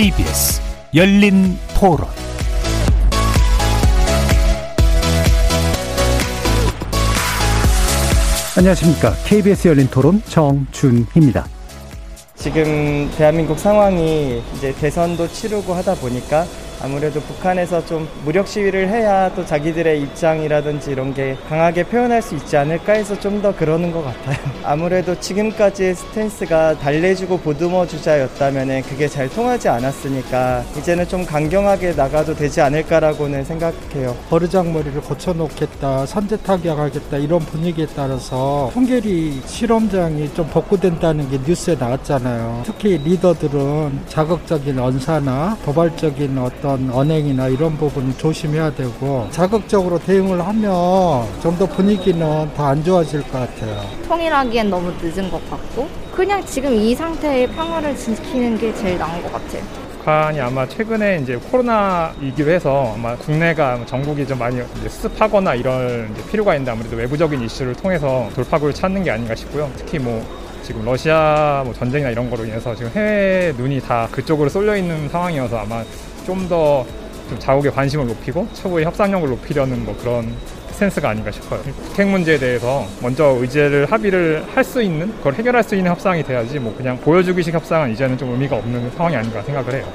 KBS 열린 토론 안녕하십니까. KBS 열린 토론 정준희입니다. 지금 대한민국 상황이 이제 대선도 치르고 하다 보니까 아무래도 북한에서 좀 무력 시위를 해야 또 자기들의 입장이라든지 이런 게 강하게 표현할 수 있지 않을까 해서 좀 더 그러는 것 같아요. 아무래도 지금까지의 스탠스가 달래주고 보듬어 주자였다면 그게 잘 통하지 않았으니까 이제는 좀 강경하게 나가도 되지 않을까라고는 생각해요. 버르장머리를 고쳐놓겠다, 선제 타격하겠다 이런 분위기에 따라서 풍계리 실험장이 좀 복구된다는 게 뉴스에 나왔잖아요. 특히 리더들은 자극적인 언사나 도발적인 어떤 어떤 언행이나 이런 부분을 조심해야 되고 자극적으로 대응을 하면 좀 더 분위기는 더 안 좋아질 것 같아요. 통일하기엔 너무 늦은 것 같고 그냥 지금 이 상태의 평화를 지키는 게 제일 나은 것 같아요. 북한이 아마 최근에 이제 코로나이기로 해서 아마 국내가 전국이 좀 많이 수습하거나 이런 필요가 있는데 아무래도 외부적인 이슈를 통해서 돌파구를 찾는 게 아닌가 싶고요. 특히 뭐 지금 러시아 뭐 전쟁이나 이런 거로 인해서 지금 해외 눈이 다 그쪽으로 쏠려 있는 상황이어서 아마 좀 더 좀 자국의 관심을 높이고 최고의 협상력을 높이려는 뭐 그런 센스가 아닌가 싶어요. 북핵 문제에 대해서 먼저 의제를 합의를 할 수 있는 그걸 해결할 수 있는 협상이 돼야지 뭐 그냥 보여주기식 협상은 이제는 좀 의미가 없는 상황이 아닌가 생각을 해요.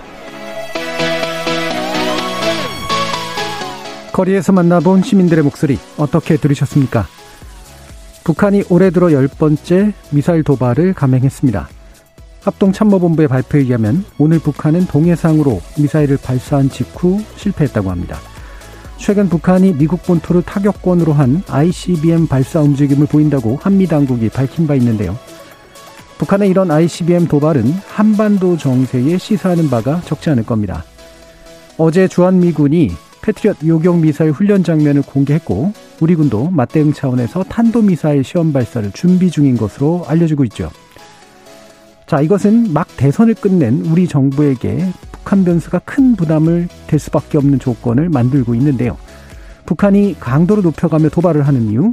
거리에서 만나본 시민들의 목소리 어떻게 들으셨습니까? 북한이 올해 들어 열 번째 미사일 도발을 감행했습니다. 합동참모본부의 발표에 의하면 오늘 북한은 동해상으로 미사일을 발사한 직후 실패했다고 합니다. 최근 북한이 미국 본토를 타격권으로 한 ICBM 발사 움직임을 보인다고 한미 당국이 밝힌 바 있는데요. 북한의 이런 ICBM 도발은 한반도 정세에 시사하는 바가 적지 않을 겁니다. 어제 주한미군이 패트리엇 요격 미사일 훈련 장면을 공개했고 우리 군도 맞대응 차원에서 탄도미사일 시험 발사를 준비 중인 것으로 알려지고 있죠. 자, 이것은 막 대선을 끝낸 우리 정부에게 북한 변수가 큰 부담을 될 수밖에 없는 조건을 만들고 있는데요. 북한이 강도를 높여가며 도발을 하는 이유,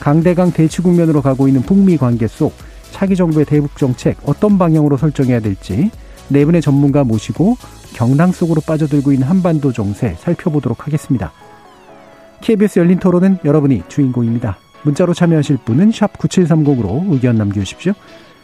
강대강 대치 국면으로 가고 있는 북미 관계 속 차기 정부의 대북 정책 어떤 방향으로 설정해야 될지 네 분의 전문가 모시고 경랑 속으로 빠져들고 있는 한반도 정세 살펴보도록 하겠습니다. KBS 열린 토론은 여러분이 주인공입니다. 문자로 참여하실 분은 9730으로 의견 남겨주십시오.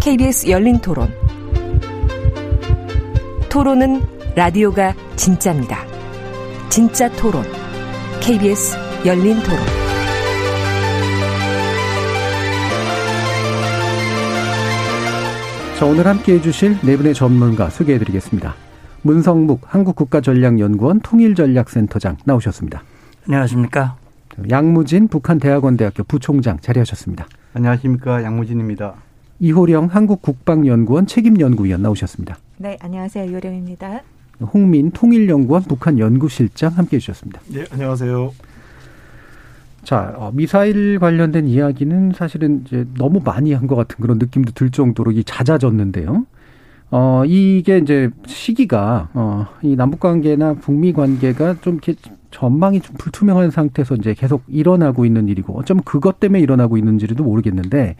KBS 열린 토론. 토론은 라디오가 진짜입니다. 진짜 토론. KBS 열린 토론. 자, 오늘 함께 해주실 네 분의 전문가 소개해 드리겠습니다. 문성묵 한국국가전략연구원 통일전략센터장 나오셨습니다. 안녕하십니까. 양무진 북한대학원대학교 부총장 자리하셨습니다. 안녕하십니까. 양무진입니다. 이호령 한국국방연구원 책임연구위원 나오셨습니다. 네, 안녕하세요. 이호령입니다. 홍민 통일연구원 북한 연구실장 함께 해주셨습니다. 네, 안녕하세요. 자, 어, 미사일 관련된 이야기는 사실은 이제 너무 많이 한 것 같은 그런 느낌도 들 정도로 이 잦아졌는데요. 어, 이게 이제 시기가, 어, 이 남북 관계나 북미 관계가 좀 이렇게 전망이 좀 불투명한 상태에서 이제 계속 일어나고 있는 일이고 어쩌면 그것 때문에 일어나고 있는지도 모르겠는데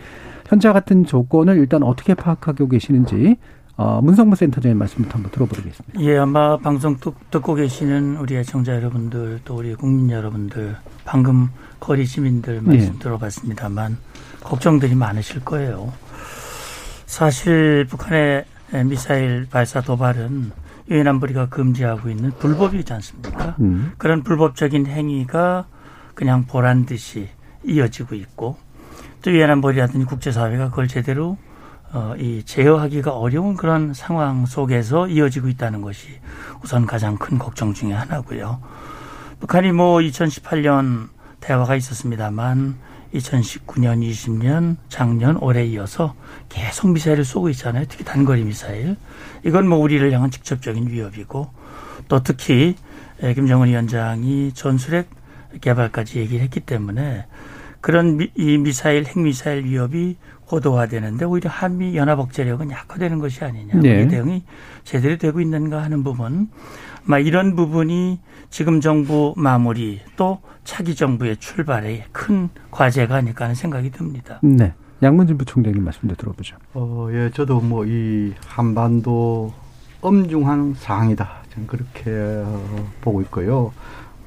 현재 같은 조건을 일단 어떻게 파악하고 계시는지 어, 문성무 센터장의 말씀부터 한번 들어보겠습니다. 예, 아마 방송 듣고 계시는 우리 애청자 여러분들 또 우리 국민 여러분들 방금 거리 시민들 말씀 네. 들어봤습니다만 걱정들이 많으실 거예요. 사실 북한의 미사일 발사 도발은 유엔 안보리가 금지하고 있는 불법이지 않습니까? 음. 그런 불법적인 행위가 그냥 보란 듯이 이어지고 있고 또 유엔 안보리라든지 국제사회가 그걸 제대로 어, 이 제어하기가 어려운 그런 상황 속에서 이어지고 있다는 것이 우선 가장 큰 걱정 중의 하나고요. 북한이 뭐 2018년 대화가 있었습니다만 2019년, 20년, 작년, 올해 이어서 계속 미사일을 쏘고 있잖아요. 특히 단거리 미사일. 이건 뭐 우리를 향한 직접적인 위협이고 또 특히 김정은 위원장이 전술핵 개발까지 얘기를 했기 때문에 그런 미, 이 미사일 핵미사일 위협이 고도화되는데 오히려 한미 연합 억제력은 약화되는 것이 아니냐. 네. 이 대응이 제대로 되고 있는가 하는 부분. 막 이런 부분이 지금 정부 마무리 또 차기 정부의 출발에 큰 과제가 아닐까 하는 생각이 듭니다. 네. 양문진 부총장님 말씀도 들어보죠. 어, 예, 저도 뭐 이 한반도 엄중한 상황이다. 저는 그렇게 어, 보고 있고요.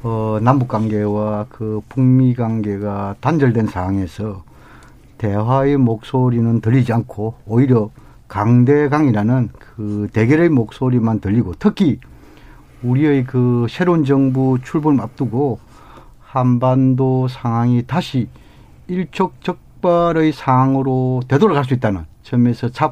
어, 남북 관계와 그 북미 관계가 단절된 상황에서 대화의 목소리는 들리지 않고 오히려 강대강이라는 그 대결의 목소리만 들리고 특히 우리의 그 새로운 정부 출범을 앞두고 한반도 상황이 다시 일촉즉발의 상황으로 되돌아갈 수 있다는 점에서 참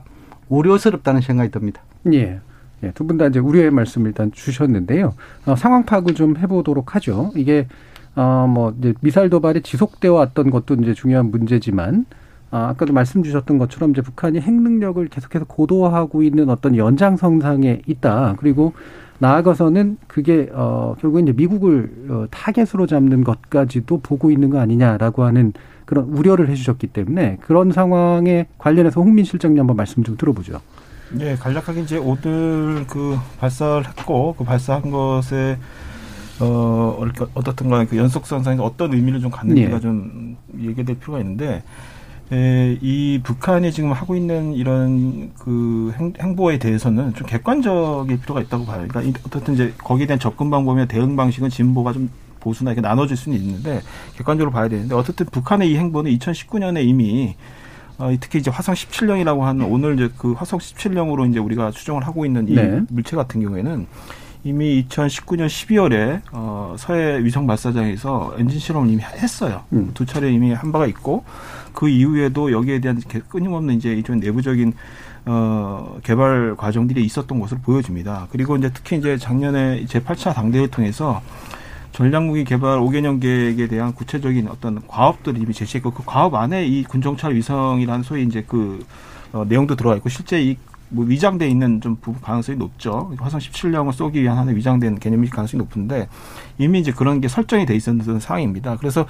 우려스럽다는 생각이 듭니다. 예. 예, 두 분 다 이제 우려의 말씀을 일단 주셨는데요. 어, 상황 파악을 좀 해보도록 하죠. 이게 어, 뭐 이제 미사일 도발이 지속되어 왔던 것도 이제 중요한 문제지만 아, 아까도 말씀 주셨던 것처럼 이제 북한이 핵 능력을 계속해서 고도화하고 있는 어떤 연장선상에 있다. 그리고 나아가서는 그게 어 결국은 이제 미국을 어, 타겟으로 잡는 것까지도 보고 있는 거 아니냐라고 하는 그런 우려를 해주셨기 때문에 그런 상황에 관련해서 홍민 실장님 한번 말씀 좀 들어보죠. 네, 간략하게 이제 오늘 그 발사를 했고 그 발사한 것에 어 어떻든 간에 그 연속선상에서 어떤 의미를 좀 갖는지가 네. 좀 얘기될 필요가 있는데 에, 이 북한이 지금 하고 있는 이런 그 행, 보에 대해서는 좀 객관적일 필요가 있다고 봐요. 그러니까 어떻든 이제 거기에 대한 접근 방법이나 대응 방식은 진보가 좀 보수나 이렇게 나눠질 수는 있는데 객관적으로 봐야 되는데 어쨌든 북한의 이 행보는 2019년에 이미 어, 특히 이제 화성 17형이라고 하는 오늘 이제 그 화성 17형으로 이제 우리가 추정을 하고 있는 이 네. 물체 같은 경우에는 이미 2019년 12월에 어, 서해 위성 발사장에서 엔진 실험을 이미 했어요. 음. 두 차례 이미 한 바가 있고 그 이후에도 여기에 대한 끊임없는 이제 이런 내부적인 어, 개발 과정들이 있었던 것으로 보여집니다. 그리고 이제 특히 이제 작년에 제 8차 당대회를 통해서 전략무기 개발 5개년 계획에 대한 구체적인 어떤 과업들을 이미 제시했고 그 과업 안에 이 군정찰 위성이라는 소위 이제 그 어, 내용도 들어가 있고 실제 이 뭐 위장돼 있는 좀 부분 가능성이 높죠. 화성 17형을 쏘기 위한 하나의 위장된 개념일 가능성이 높은데 이미 이제 그런 게 설정이 돼 있었던 상황입니다. 그래서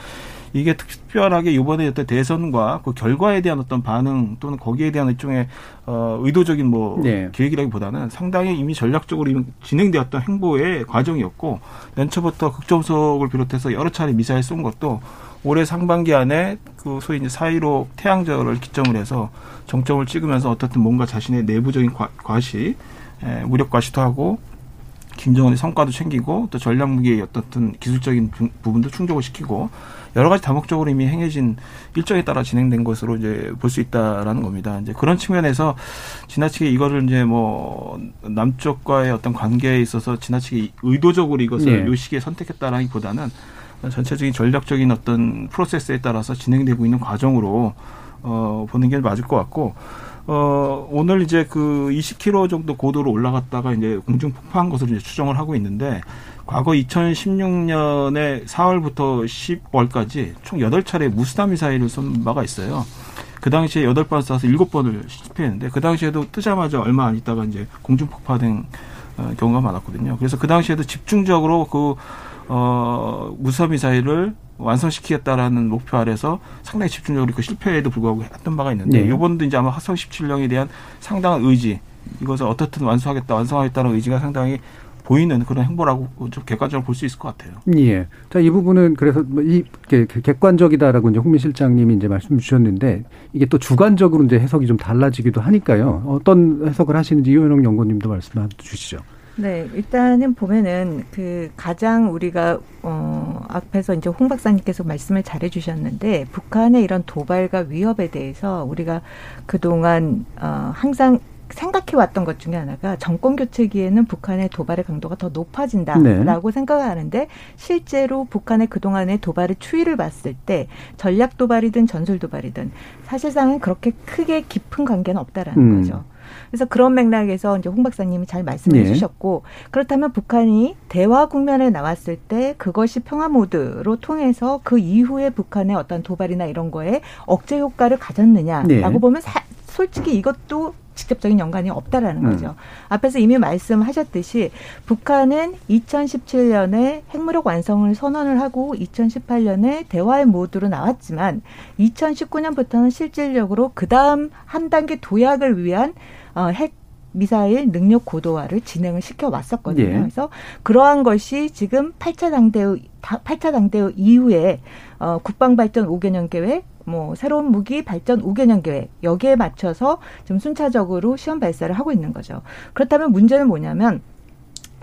이게 특별하게 이번에 어떤 대선과 그 결과에 대한 어떤 반응 또는 거기에 대한 일종의 어 의도적인 뭐 네. 계획이라기보다는 상당히 이미 전략적으로 진행되었던 행보의 과정이었고 연초부터 극점속을 비롯해서 여러 차례 미사일 쏜 것도 올해 상반기 안에 그 소위 이제 사이로 태양절을 기점으로 해서 정점을 찍으면서 어떻든 뭔가 자신의 내부적인 과, 과시, 에, 무력 과시도 하고 김정은의 성과도 챙기고 또 전략 무기의 어떻든 기술적인 부분도 충족을 시키고 여러 가지 다목적으로 이미 행해진 일정에 따라 진행된 것으로 이제 볼 수 있다라는 겁니다. 이제 그런 측면에서 지나치게 이거를 이제 뭐 남쪽과의 어떤 관계에 있어서 지나치게 의도적으로 이것을 네. 요 시기에 선택했다라기보다는 전체적인 전략적인 어떤 프로세스에 따라서 진행되고 있는 과정으로 어, 보는 게 맞을 것 같고 어, 오늘 이제 그 20km 정도 고도로 올라갔다가 이제 공중 폭파한 것으로 이제 추정을 하고 있는데 과거 2016년에 4월부터 10월까지 총 8차례 무스타 미사일을 쏜 바가 있어요. 그 당시에 8번 쏴서 7번을 실패했는데 그 당시에도 뜨자마자 얼마 안 있다가 이제 공중 폭파된 어, 경우가 많았거든요. 그래서 그 당시에도 집중적으로 그 어, 무사 미사일을 완성시키겠다라는 목표 아래서 상당히 집중적으로 그 실패에도 불구하고 했던 바가 있는데 네. 이번도 이제 아마 화성 17형에 대한 상당한 의지 이것을 어떻든 완수하겠다 완성하겠다는 의지가 상당히 보이는 그런 행보라고 좀 객관적으로 볼 수 있을 것 같아요. 예. 자, 이 부분은 그래서 뭐이 객관적이다라고 이제 홍민 실장님이 이제 말씀 주셨는데 이게 또 주관적으로 이제 해석이 좀 달라지기도 하니까요. 어떤 해석을 하시는지 이호영 연구님도 말씀 주시죠. 네, 일단은 보면은 그 가장 우리가 어 앞에서 이제 홍 박사님께서 말씀을 잘해 주셨는데 북한의 이런 도발과 위협에 대해서 우리가 그동안 어 항상 생각해 왔던 것 중에 하나가 정권 교체기에는 북한의 도발의 강도가 더 높아진다라고 네. 생각하는데 실제로 북한의 그동안의 도발의 추이를 봤을 때 전략 도발이든 전술 도발이든 사실상은 그렇게 크게 깊은 관계는 없다라는 음. 거죠. 그래서 그런 맥락에서 이제 홍 박사님이 잘 말씀해 네. 주셨고 그렇다면 북한이 대화 국면에 나왔을 때 그것이 평화 모드로 통해서 그 이후에 북한의 어떤 도발이나 이런 거에 억제 효과를 가졌느냐라고 네. 보면 사, 솔직히 이것도 직접적인 연관이 없다라는 음. 거죠. 앞에서 이미 말씀하셨듯이 북한은 2017년에 핵무력 완성을 선언을 하고 2018년에 대화의 모드로 나왔지만 2019년부터는 실질적으로 그 다음 한 단계 도약을 위한 어, 핵 미사일 능력 고도화를 진행을 시켜 왔었거든요. 예. 그래서 그러한 것이 지금 8차 당대회 8차 당대회 이후에 어 국방 발전 5개년 계획 뭐 새로운 무기 발전 5개년 계획 여기에 맞춰서 좀 순차적으로 시험 발사를 하고 있는 거죠. 그렇다면 문제는 뭐냐면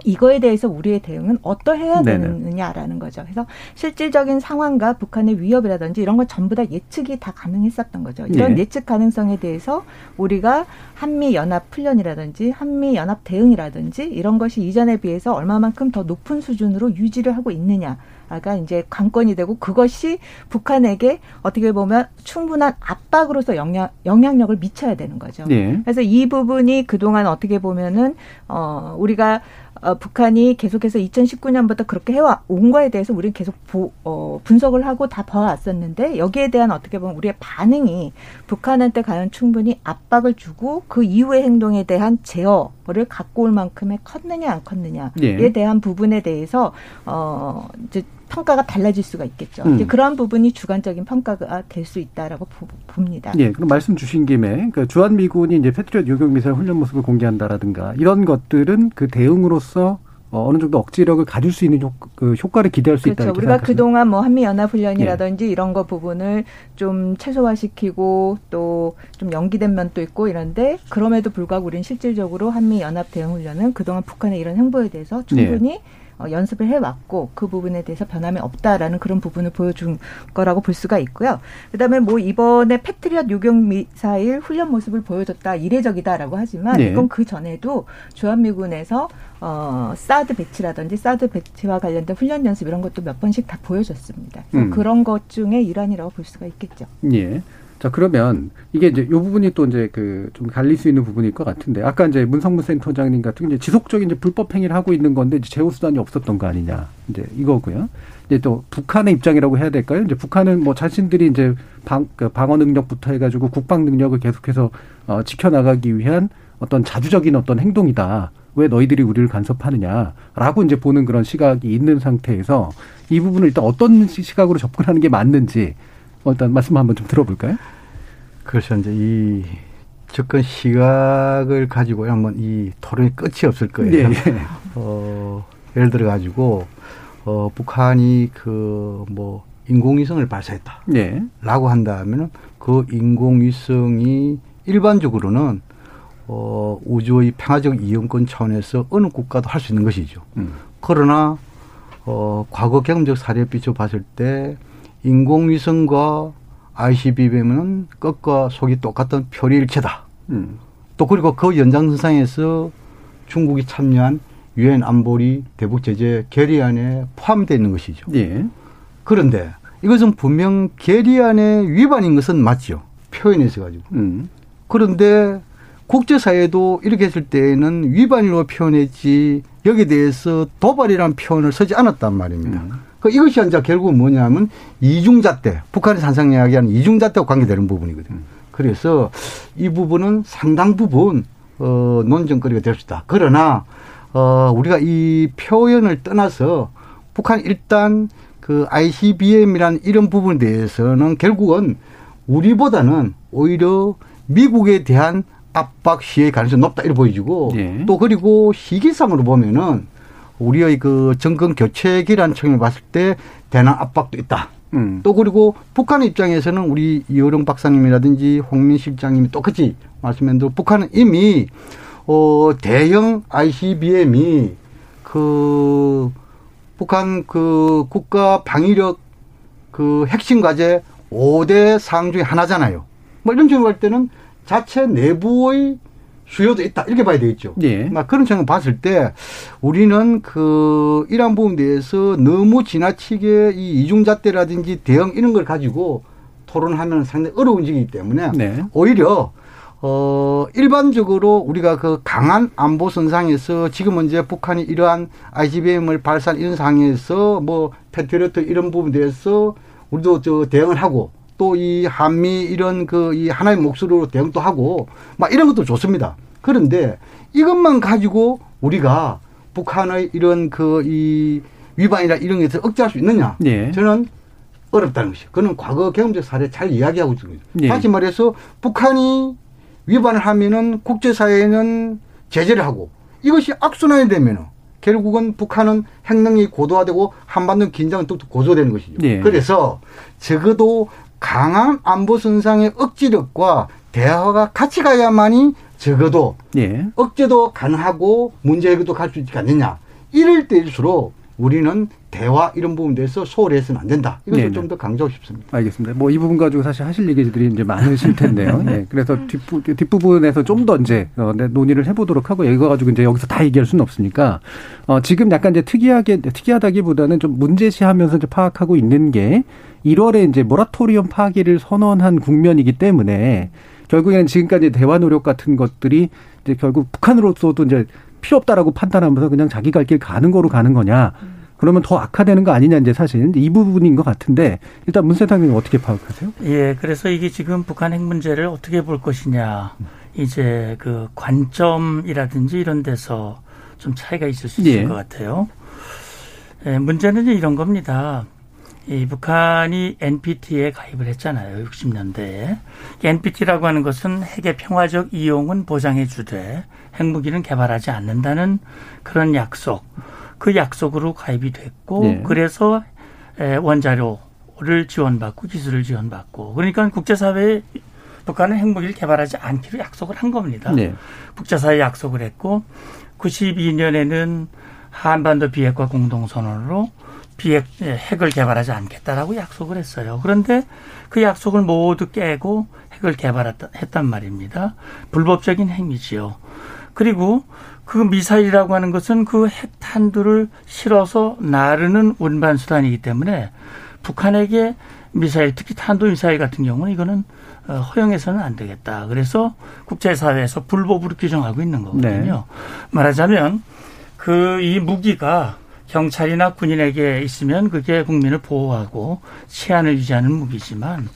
이거에 대해서 우리의 대응은 어떠해야 되느냐라는 거죠. 그래서 실질적인 상황과 북한의 위협이라든지 이런 것 전부 다 예측이 다 가능했었던 거죠. 이런 네. 예측 가능성에 대해서 우리가 한미 연합 훈련이라든지 한미 연합 대응이라든지 이런 것이 이전에 비해서 얼마만큼 더 높은 수준으로 유지를 하고 있느냐. 가 이제 관건이 되고 그것이 북한에게 어떻게 보면 충분한 압박으로서 영향 영향력을 미쳐야 되는 거죠. 네. 그래서 이 부분이 그동안 어떻게 보면은 어 우리가 어, 북한이 계속해서 2019년부터 그렇게 해온 거에 대해서 우리는 계속 보, 어, 분석을 하고 다 봐왔었는데 여기에 대한 어떻게 보면 우리의 반응이 북한한테 과연 충분히 압박을 주고 그 이후의 행동에 대한 제어를 갖고 올 만큼의 컸느냐 안 컸느냐에 네. 대한 부분에 대해서 어 이제 평가가 달라질 수가 있겠죠. 음. 이제 그러한 부분이 주관적인 평가가 될 수 있다라고 봅니다. 예, 그럼 말씀 주신 김에 그 주한 미군이 이제 패트리엇 요격 미사일 훈련 모습을 공개한다라든가 이런 것들은 그 대응으로서 어, 어느 정도 억지력을 가질 수 있는 효, 그 효과를 기대할 수 그렇죠. 있다. 우리가 그동안 뭐 한미 연합 훈련이라든지 예. 이런 거 부분을 좀 최소화시키고 또 좀 연기된 면도 있고 이런데 그럼에도 불구하고 우리는 실질적으로 한미 연합 대응 훈련은 그동안 북한의 이런 행보에 대해서 충분히 예. 어, 연습을 해왔고 그 부분에 대해서 변함이 없다라는 그런 부분을 보여준 거라고 볼 수가 있고요. 그다음에 뭐 이번에 패트리엇 요격 미사일 훈련 모습을 보여줬다 이례적이다라고 하지만 네. 이건 그 전에도 주한미군에서 어, 사드 배치라든지 사드 배치와 관련된 훈련 연습 이런 것도 몇 번씩 다 보여줬습니다. 음. 그런 것 중에 일환이라고 볼 수가 있겠죠. 예. 자, 그러면 이게 이제 요 부분이 또 이제 그 좀 갈릴 수 있는 부분일 것 같은데 아까 이제 문성무 센터장님 같은 이제 지속적인 이제 불법 행위를 하고 있는 건데 이제 제어 수단이 없었던 거 아니냐. 이제 이거고요. 이제 또 북한의 입장이라고 해야 될까요? 이제 북한은 뭐 자신들이 이제 방, 그 방어 능력부터 해가지고 국방 능력을 계속해서 어, 지켜나가기 위한 어떤 자주적인 어떤 행동이다. 왜 너희들이 우리를 간섭하느냐라고 이제 보는 그런 시각이 있는 상태에서 이 부분을 일단 어떤 시각으로 접근하는 게 맞는지 일단 말씀 한번 좀 들어볼까요? 그래서 이제 이 접근 시각을 가지고 한번 이 토론이 끝이 없을 거예요. 네, 네. 어, 예를 들어 가지고 어, 북한이 그 뭐 인공위성을 발사했다. 네. 라고 한다면은 그 인공위성이 일반적으로는 어, 우주의 평화적 이용권 차원에서 어느 국가도 할 수 있는 것이죠. 음. 그러나 어, 과거 경험적 사례에 비춰 봤을 때 인공위성과 ICBM은 끝과 속이 똑같은 표리일체다. 음. 또 그리고 그 연장선상에서 중국이 참여한 유엔 안보리 대북 제재 결의안에 포함되어 있는 것이죠. 예. 그런데 이것은 분명 결의안의 위반인 것은 맞죠. 표현해서 가지고. 음. 그런데 국제사회도 이렇게 했을 때에는 위반으로 표현했지 여기에 대해서 도발이라는 표현을 쓰지 않았단 말입니다. 음. 그 이것이 이제 결국은 뭐냐면 이중잣대, 북한이 산상 이야기하는 이중잣대와 관계되는 부분이거든요. 그래서 이 부분은 상당 부분 어, 논쟁거리가 될 수 있다. 그러나 어, 우리가 이 표현을 떠나서 북한 일단 그 ICBM이라는 이런 부분에 대해서는 결국은 우리보다는 오히려 미국에 대한 압박 시의 가능성이 높다 이렇게 보여지고 네. 또 그리고 시기상으로 보면은 우리의 그 정권 교체기라는 측면을 봤을 때 대남 압박도 있다. 음. 또 그리고 북한의 입장에서는 우리 이호령 박사님이라든지 홍민 실장님이 똑같이 말씀한 대로 북한은 이미 어 대형 ICBM이 그 북한 그 국가 방위력 그 핵심 과제 5대 사항 중에 하나잖아요. 뭐 이런 식으로 할 때는 자체 내부의 수요도 있다 이렇게 봐야 되겠죠. 예. 막 그런 점을 봤을 때 우리는 그 이러한 부분에 대해서 너무 지나치게 이 이중잣대라든지 대응 이런 걸 가지고 토론하면 상당히 어려운 지이기 때문에 네. 오히려 어 일반적으로 우리가 그 강한 안보 선상에서 지금 이제 북한이 이러한 ICBM을 발사한 이런 상황에서 뭐 패트리어트 이런 부분에 대해서 우리도 저 대응을 하고 또 이 한미 이런 그 이 하나의 목소리로 대응도 하고 막 이런 것도 좋습니다. 그런데 이것만 가지고 우리가 북한의 이런 그 이 위반이나 이런 것을 억제할 수 있느냐? 예. 저는 어렵다는 것이. 그는 과거 경험적 사례 잘 이야기하고 있습니다. 예. 다시 말해서 북한이 위반을 하면은 국제사회는 제재를 하고 이것이 악순환이 되면은 결국은 북한은 핵능력이 고도화되고 한반도 긴장은 또 고조되는 것이죠. 예. 그래서 적어도 강한 안보 선상의 억지력과 대화가 같이 가야만이 적어도 예. 억제도 가능하고 문제 해결도 갈 수 있지 않느냐. 이럴 때일수록 우리는 대화 이런 부분에 대해서 소홀히 해서는 안 된다. 이것을. 좀 더 강조하고 싶습니다. 알겠습니다. 뭐 이 부분 가지고 사실 하실 얘기들이 이제 많으실 텐데요. 예. 그래서 뒷부, 뒷부분에서 좀 더 이제 어, 네, 논의를 해보도록 하고 이거 가지고 이제 여기서 다 얘기할 수는 없으니까 어, 지금 약간 이제 특이하게 특이하다기보다는 좀 문제시하면서 이제 파악하고 있는 게 1월에 이제 모라토리엄 파기를 선언한 국면이기 때문에 결국에는 지금까지 대화 노력 같은 것들이 이제 결국 북한으로서도 이제 필요 없다라고 판단하면서 그냥 자기 갈 길 가는 거로 가는 거냐. 그러면 더 악화되는 거 아니냐 이제 사실 이 부분인 것 같은데 일단 문세탁님 어떻게 파악하세요? 예, 그래서 이게 지금 북한 핵 문제를 어떻게 볼 것이냐. 이제 그 관점이라든지 이런 데서 좀 차이가 있을 수 있을 예. 것 같아요. 예, 문제는 이런 겁니다. 이 북한이 NPT에 가입을 했잖아요. 60년대에. NPT라고 하는 것은 핵의 평화적 이용은 보장해 주되 핵무기는 개발하지 않는다는 그런 약속. 그 약속으로 가입이 됐고 네. 그래서 에, 원자료를 지원받고 기술을 지원받고 그러니까 국제사회에 북한은 핵무기를 개발하지 않기로 약속을 한 겁니다. 네. 국제사회 약속을 했고 92년에는 한반도 비핵화 공동선언으로 비핵 예, 핵을 개발하지 않겠다라고 약속을 했어요. 그런데 그 약속을 모두 깨고 핵을 개발했단 말입니다. 불법적인 행위지요. 그리고 그 미사일이라고 하는 것은 그 핵탄두를 실어서 나르는 운반 수단이기 때문에 북한에게 미사일, 특히 탄도 미사일 같은 경우는 이거는 어, 허용해서는 안 되겠다. 그래서 국제사회에서 불법으로 규정하고 있는 거거든요. 말하자면 그 이 무기가 경찰이나 군인에게 있으면 그게 국민을 보호하고 치안을 유지하는 무기지만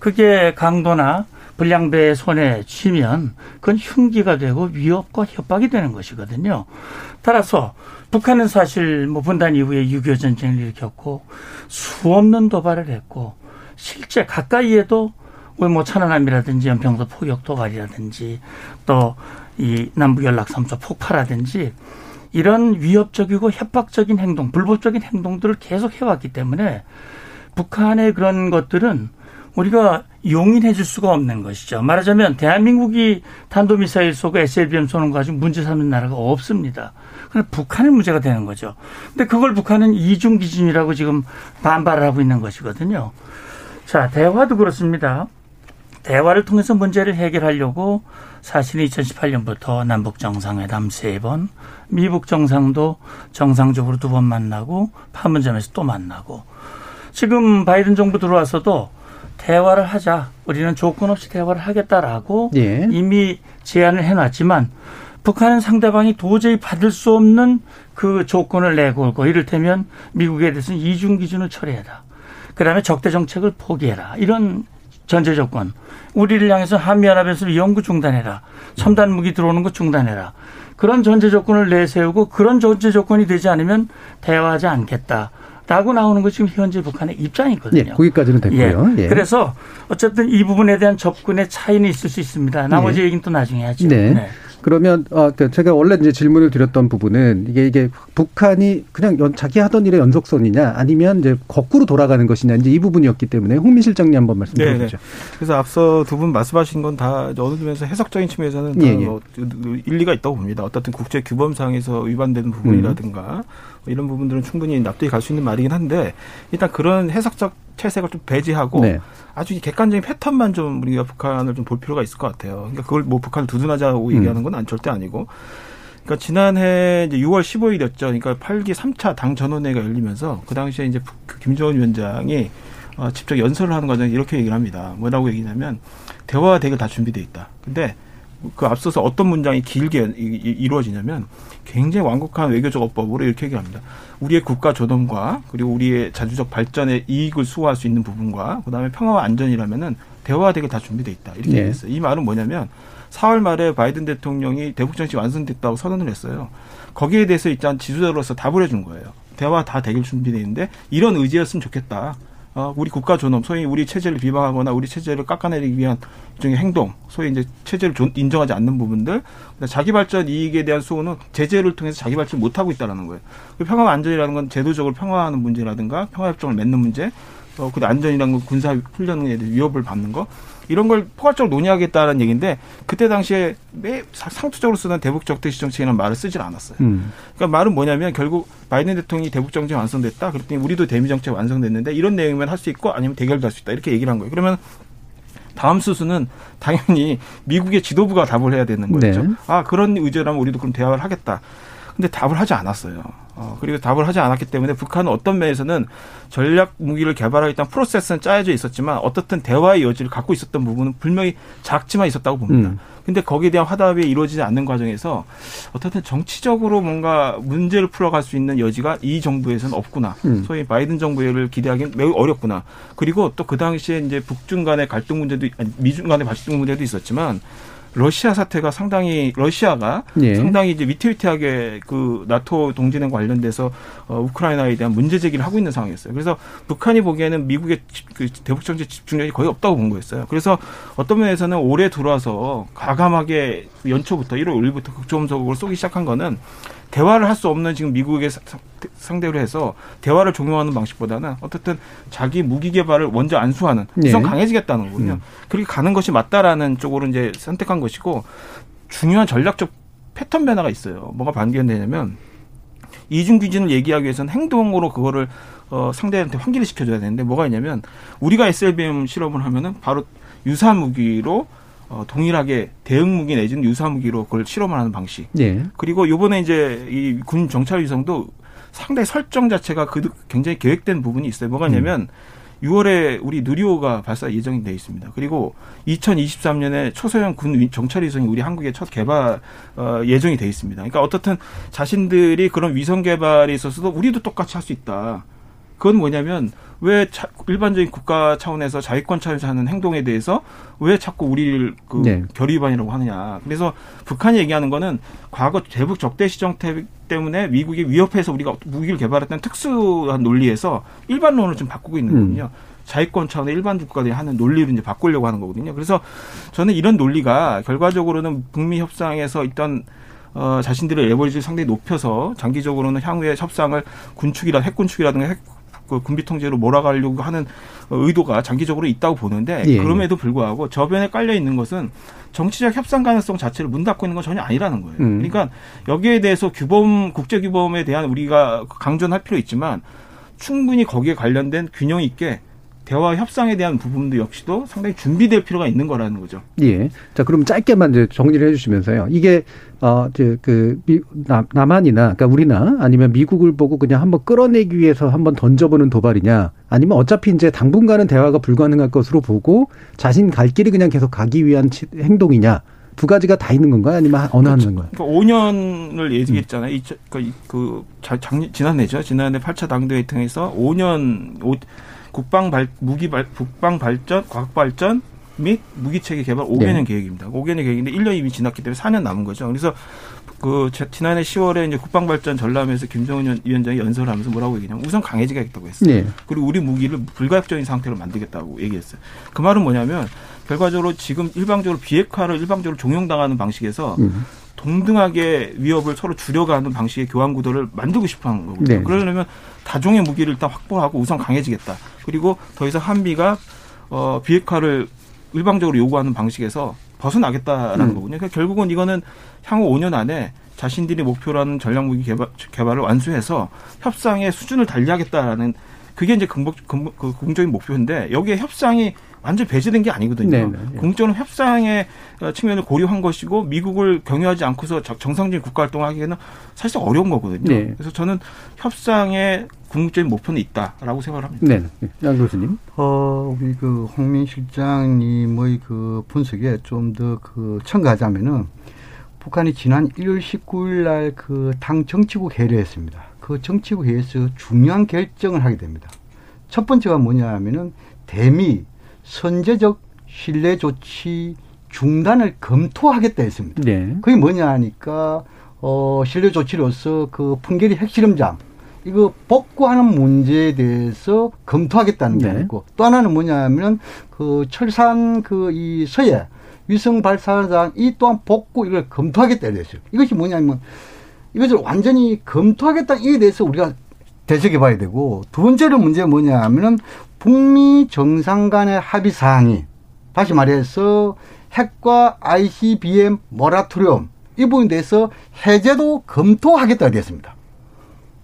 그게 강도나 불량배의 손에 쥐면 그건 흉기가 되고 위협과 협박이 되는 것이거든요. 따라서 북한은 사실 뭐 분단 이후에 6.25 전쟁을 일으켰고 수없는 도발을 했고 실제 가까이에도 우리 뭐 천안함이라든지 연평도 포격 도발이라든지 또 이 남북 연락섬초 폭파라든지 이런 위협적이고 협박적인 행동, 불법적인 행동들을 계속 해왔기 때문에 북한의 그런 것들은 우리가 용인해 줄 수가 없는 것이죠. 말하자면 대한민국이 탄도미사일 쏘고 SLBM 쏘는 거 가지고 문제 삼는 나라가 없습니다. 그런데 북한의 문제가 되는 거죠. 근데 그걸 북한은 이중 기준이라고 지금 반발을 하고 있는 것이거든요. 자, 대화도 그렇습니다. 대화를 통해서 문제를 해결하려고 사실 2018년부터 남북 정상회담 세 번, 미북 정상도 정상적으로 두 번 만나고 판문점에서 또 만나고 지금 바이든 정부 들어와서도 대화를 하자. 우리는 조건 없이 대화를 하겠다라고 예. 이미 제안을 해놨지만 북한은 상대방이 도저히 받을 수 없는 그 조건을 내걸고 이를테면 미국에 대해서는 이중 기준을 철회해라. 그다음에 적대 정책을 포기해라. 이런 전제 조건. 우리를 향해서 한미연합에서 연구 중단해라. 첨단 무기 들어오는 거 중단해라. 그런 전제 조건을 내세우고 그런 전제 조건이 되지 않으면 대화하지 않겠다. 라고 나오는 것이 지금 현재 북한의 입장이거든요. 예, 거기까지는 됐고요. 예. 예. 그래서 어쨌든 이 부분에 대한 접근의 차이는 있을 수 있습니다. 나머지 예. 얘기는 또 나중에 하죠. 네. 그러면 어, 그 제가 원래 이제 질문을 드렸던 부분은 이게 이게 북한이 그냥 연, 자기 하던 일의 연속선이냐 아니면 이제 거꾸로 돌아가는 것이냐 이제 이 부분이었기 때문에 홍민 실장님 한번 말씀 네, 드려주죠. 그래서 앞서 두 분 말씀하신 건 다 어느 점에서 해석적인 측면에서는 다 예, 예. 뭐 일리가 있다고 봅니다. 어떻든 국제 규범상에서 위반되는 부분이라든가 뭐 이런 부분들은 충분히 납득이 갈 수 있는 말이긴 한데 일단 그런 해석적 채색을 좀 배제하고 네. 아주 이 객관적인 패턴만 좀 우리가 북한을 좀 볼 필요가 있을 것 같아요. 그러니까 그걸 뭐 북한을 두둔하자고 음. 얘기하는 건 안 절대 아니고. 그러니까 지난해 이제 6월 15일이었죠. 그러니까 8기 3차 당 전원회가 열리면서 그 당시에 이제 북- 그 김정은 위원장이 어, 직접 연설을 하는 과정에 이렇게 얘기를 합니다. 뭐라고 얘기냐면 대화와 대결 다 준비돼 있다. 근데 그 앞서서 어떤 문장이 길게 이루어지냐면 굉장히 완곡한 외교적 어법으로 이렇게 얘기합니다. 우리의 국가 조동과 그리고 우리의 자주적 발전의 이익을 수호할 수 있는 부분과 그다음에 평화와 안전이라면은 대화가 되게 다 준비돼 있다. 이렇게 네. 얘기했어요. 이 말은 뭐냐면 4월 말에 바이든 대통령이 대북 정책 완성됐다고 선언을 했어요. 거기에 대해서 일단 지도자로서 답을 해준 거예요. 대화 다 되길 준비돼 있는데 이런 의지였으면 좋겠다. 어, 우리 국가 존엄, 소위 우리 체제를 비방하거나 우리 체제를 깎아내리기 위한 일종의 행동, 소위 이제 체제를 인정하지 않는 부분들, 자기 발전 이익에 대한 수호는 제재를 통해서 자기 발전 못 하고 있다라는 거예요. 그 평화 안전이라는 건 제도적으로 평화하는 문제라든가 평화 협정을 맺는 문제, 어, 그 안전이라는 건 군사 훈련에 대해 위협을 받는 거, 이런 걸 포괄적으로 논의하겠다는 얘기인데 그때 당시에 매 상투적으로 쓰는 대북 적대시 정책이라는 말을 쓰질 않았어요. 음. 그러니까 말은 뭐냐면 결국 바이든 대통령이 대북 정책 완성됐다. 그랬더니 우리도 대미 정책 완성됐는데 이런 내용이면 할수 있고 아니면 대결도 할 수 있다. 이렇게 얘기를 한 거예요. 그러면 다음 수순은 당연히 미국의 지도부가 답을 해야 되는 거죠. 네. 아 그런 의제라면 우리도 그럼 대화를 하겠다. 근데 답을 하지 않았어요. 어, 그리고 답을 하지 않았기 때문에 북한은 어떤 면에서는 전략 무기를 개발하겠다는 프로세스는 짜여져 있었지만 어떻든 대화의 여지를 갖고 있었던 부분은 분명히 작지만 있었다고 봅니다. 음. 근데 거기에 대한 화답이 이루어지지 않는 과정에서 어떻든 정치적으로 뭔가 문제를 풀어갈 수 있는 여지가 이 정부에서는 없구나. 음. 소위 바이든 정부를 기대하기는 매우 어렵구나. 그리고 또 그 당시에 이제 북중 간의 갈등 문제도 아니 미중 간의 갈등 문제도 있었지만 러시아 사태가 상당히 러시아가 예. 상당히 이제 위태위태하게 그 나토 동진행과 관련돼서 어, 우크라이나에 대한 문제 제기를 하고 있는 상황이었어요. 그래서 북한이 보기에는 미국의 그 대북 정책 집중력이 거의 없다고 본 거였어요. 그래서 어떤 면에서는 올해 들어와서 가감하게 연초부터 1월 5일부터 극초음속으로 쏘기 시작한 거는 대화를 할 수 없는 지금 미국의 상대로 해서 대화를 종용하는 방식보다는 어떻든 자기 무기 개발을 먼저 안수하는 우선 네. 강해지겠다는 거군요. 음. 그렇게 가는 것이 맞다라는 쪽으로 이제 선택한 것이고 중요한 전략적 패턴 변화가 있어요. 뭐가 발견되냐면 이중 규진을 얘기하기 위해서는 행동으로 그거를 어, 상대한테 환기를 시켜줘야 되는데 뭐가 있냐면 우리가 SLBM 실험을 하면은 바로 유사한 무기로 어, 동일하게 대응 무기 내지는 유사 무기로 그걸 실험을 하는 방식. 네. 그리고 요번에 이제 이 군 정찰 위성도 상당히 설정 자체가 그 굉장히 계획된 부분이 있어요. 뭐가 있냐면 음. 6월에 우리 누리호가 발사 예정이 돼 있습니다. 그리고 2023년에 초소형 군 정찰 위성이 우리 한국에 첫 개발 어, 예정이 돼 있습니다. 그러니까 어떻든 자신들이 그런 위성 개발에 있어서도 우리도 똑같이 할 수 있다. 그건 뭐냐면 왜 자, 일반적인 국가 차원에서 자위권 차원에서 하는 행동에 대해서 왜 자꾸 우리를 그 네. 결의반이라고 하느냐. 그래서 북한이 얘기하는 거는 과거 대북 적대 시정 때문에 미국이 위협해서 우리가 무기를 개발했던 특수한 논리에서 일반론을 좀 바꾸고 있는 거거든요. 음. 자위권 차원의 일반 국가들이 하는 논리를 이제 바꾸려고 하는 거거든요. 그래서 저는 이런 논리가 결과적으로는 북미 협상에서 있던 어, 자신들의 레버리지를 상당히 높여서 장기적으로는 향후에 협상을 군축이라 핵군축이라든가 핵 그 군비 통제로 몰아가려고 하는 의도가 장기적으로 있다고 보는데 예. 그럼에도 불구하고 저변에 깔려 있는 것은 정치적 협상 가능성 자체를 문 닫고 있는 건 전혀 아니라는 거예요. 음. 그러니까 여기에 대해서 규범 국제 규범에 대한 우리가 강조할 필요 있지만 충분히 거기에 관련된 균형 있게 대화 협상에 대한 부분도 역시도 상당히 준비될 필요가 있는 거라는 거죠. 예. 자, 그럼 짧게만 이제 정리를 해 주시면서요. 이게 어 이제 그 미, 남, 남한이나 그러니까 우리나 아니면 미국을 보고 그냥 한번 끌어내기 위해서 한번 던져보는 도발이냐 아니면 어차피 이제 당분간은 대화가 불가능할 것으로 보고 자신 갈 길이 그냥 계속 가기 위한 행동이냐 두 가지가 다 있는 건가요? 아니면 어느 하나인 거예요? 그러니까 5년을 얘기했잖아요. 음. 그, 그 작년 지난해죠. 지난해 8차 당대회 통해서 5년 국방 발 무기 발 국방 발전 과학 발전 및 무기 체계 개발 5개년 네. 계획입니다. 5개년 계획인데 1년 이미 지났기 때문에 4년 남은 거죠. 그래서 그 지난해 10월에 이제 국방 발전 전람회에서 김정은 위원장이 연설을 하면서 뭐라고 얘기냐면 우선 강해지겠다고 했어요. 네. 그리고 우리 무기를 불가역적인 상태로 만들겠다고 얘기했어요. 그 말은 뭐냐면 결과적으로 지금 일방적으로 비핵화를 일방적으로 종용당하는 방식에서 음. 동등하게 위협을 서로 줄여가는 방식의 교환 구도를 만들고 싶어 하는 거거든요. 네. 그러려면 다종의 무기를 일단 확보하고 우선 강해지겠다. 그리고 더 이상 한미가 어, 비핵화를 일방적으로 요구하는 방식에서 벗어나겠다라는 음. 거군요. 그러니까 결국은 이거는 향후 5년 안에 자신들이 목표라는 전략무기 개발, 개발을 완수해서 협상의 수준을 달리하겠다라는 그게 이제 긍복, 긍, 그 긍정적인 목표인데 여기에 협상이 완전 배제된 게 아니거든요. 네네. 네. 공정은 협상의 측면을 고려한 것이고 미국을 경유하지 않고서 정상적인 국가 활동을 하기에는 사실 어려운 거거든요. 네. 그래서 저는 협상의 궁극적인 목표는 있다라고 생각을 합니다. 네, 네. 양 교수님. 어, 우리 그 홍민 실장님의 그 분석에 좀 더 그 첨가하자면은 북한이 지난 1월 19일 날 그 당 정치국 회의를 했습니다. 그 정치국 회의에서 중요한 결정을 하게 됩니다. 첫 번째가 뭐냐 하면은 대미 선제적 신뢰 조치 중단을 검토하겠다 했습니다. 네. 그게 뭐냐 하니까 어 신뢰 조치로서 그 풍계리 핵실험장 이거 복구하는 문제에 대해서 검토하겠다는 게 네. 있고 또 하나는 뭐냐면 그 철산 그 이 서해 위성 발사장 이 또한 복구 이걸 검토하겠다 이랬어요. 이것이 뭐냐면 이것을 완전히 검토하겠다 이에 대해서 우리가 대책해 봐야 되고 두 번째로 문제가 뭐냐 하면은 북미 정상 간의 합의 사항이 다시 말해서 핵과 ICBM 모라토리엄 이 부분에 대해서 해제도 검토하겠다 됐습니다.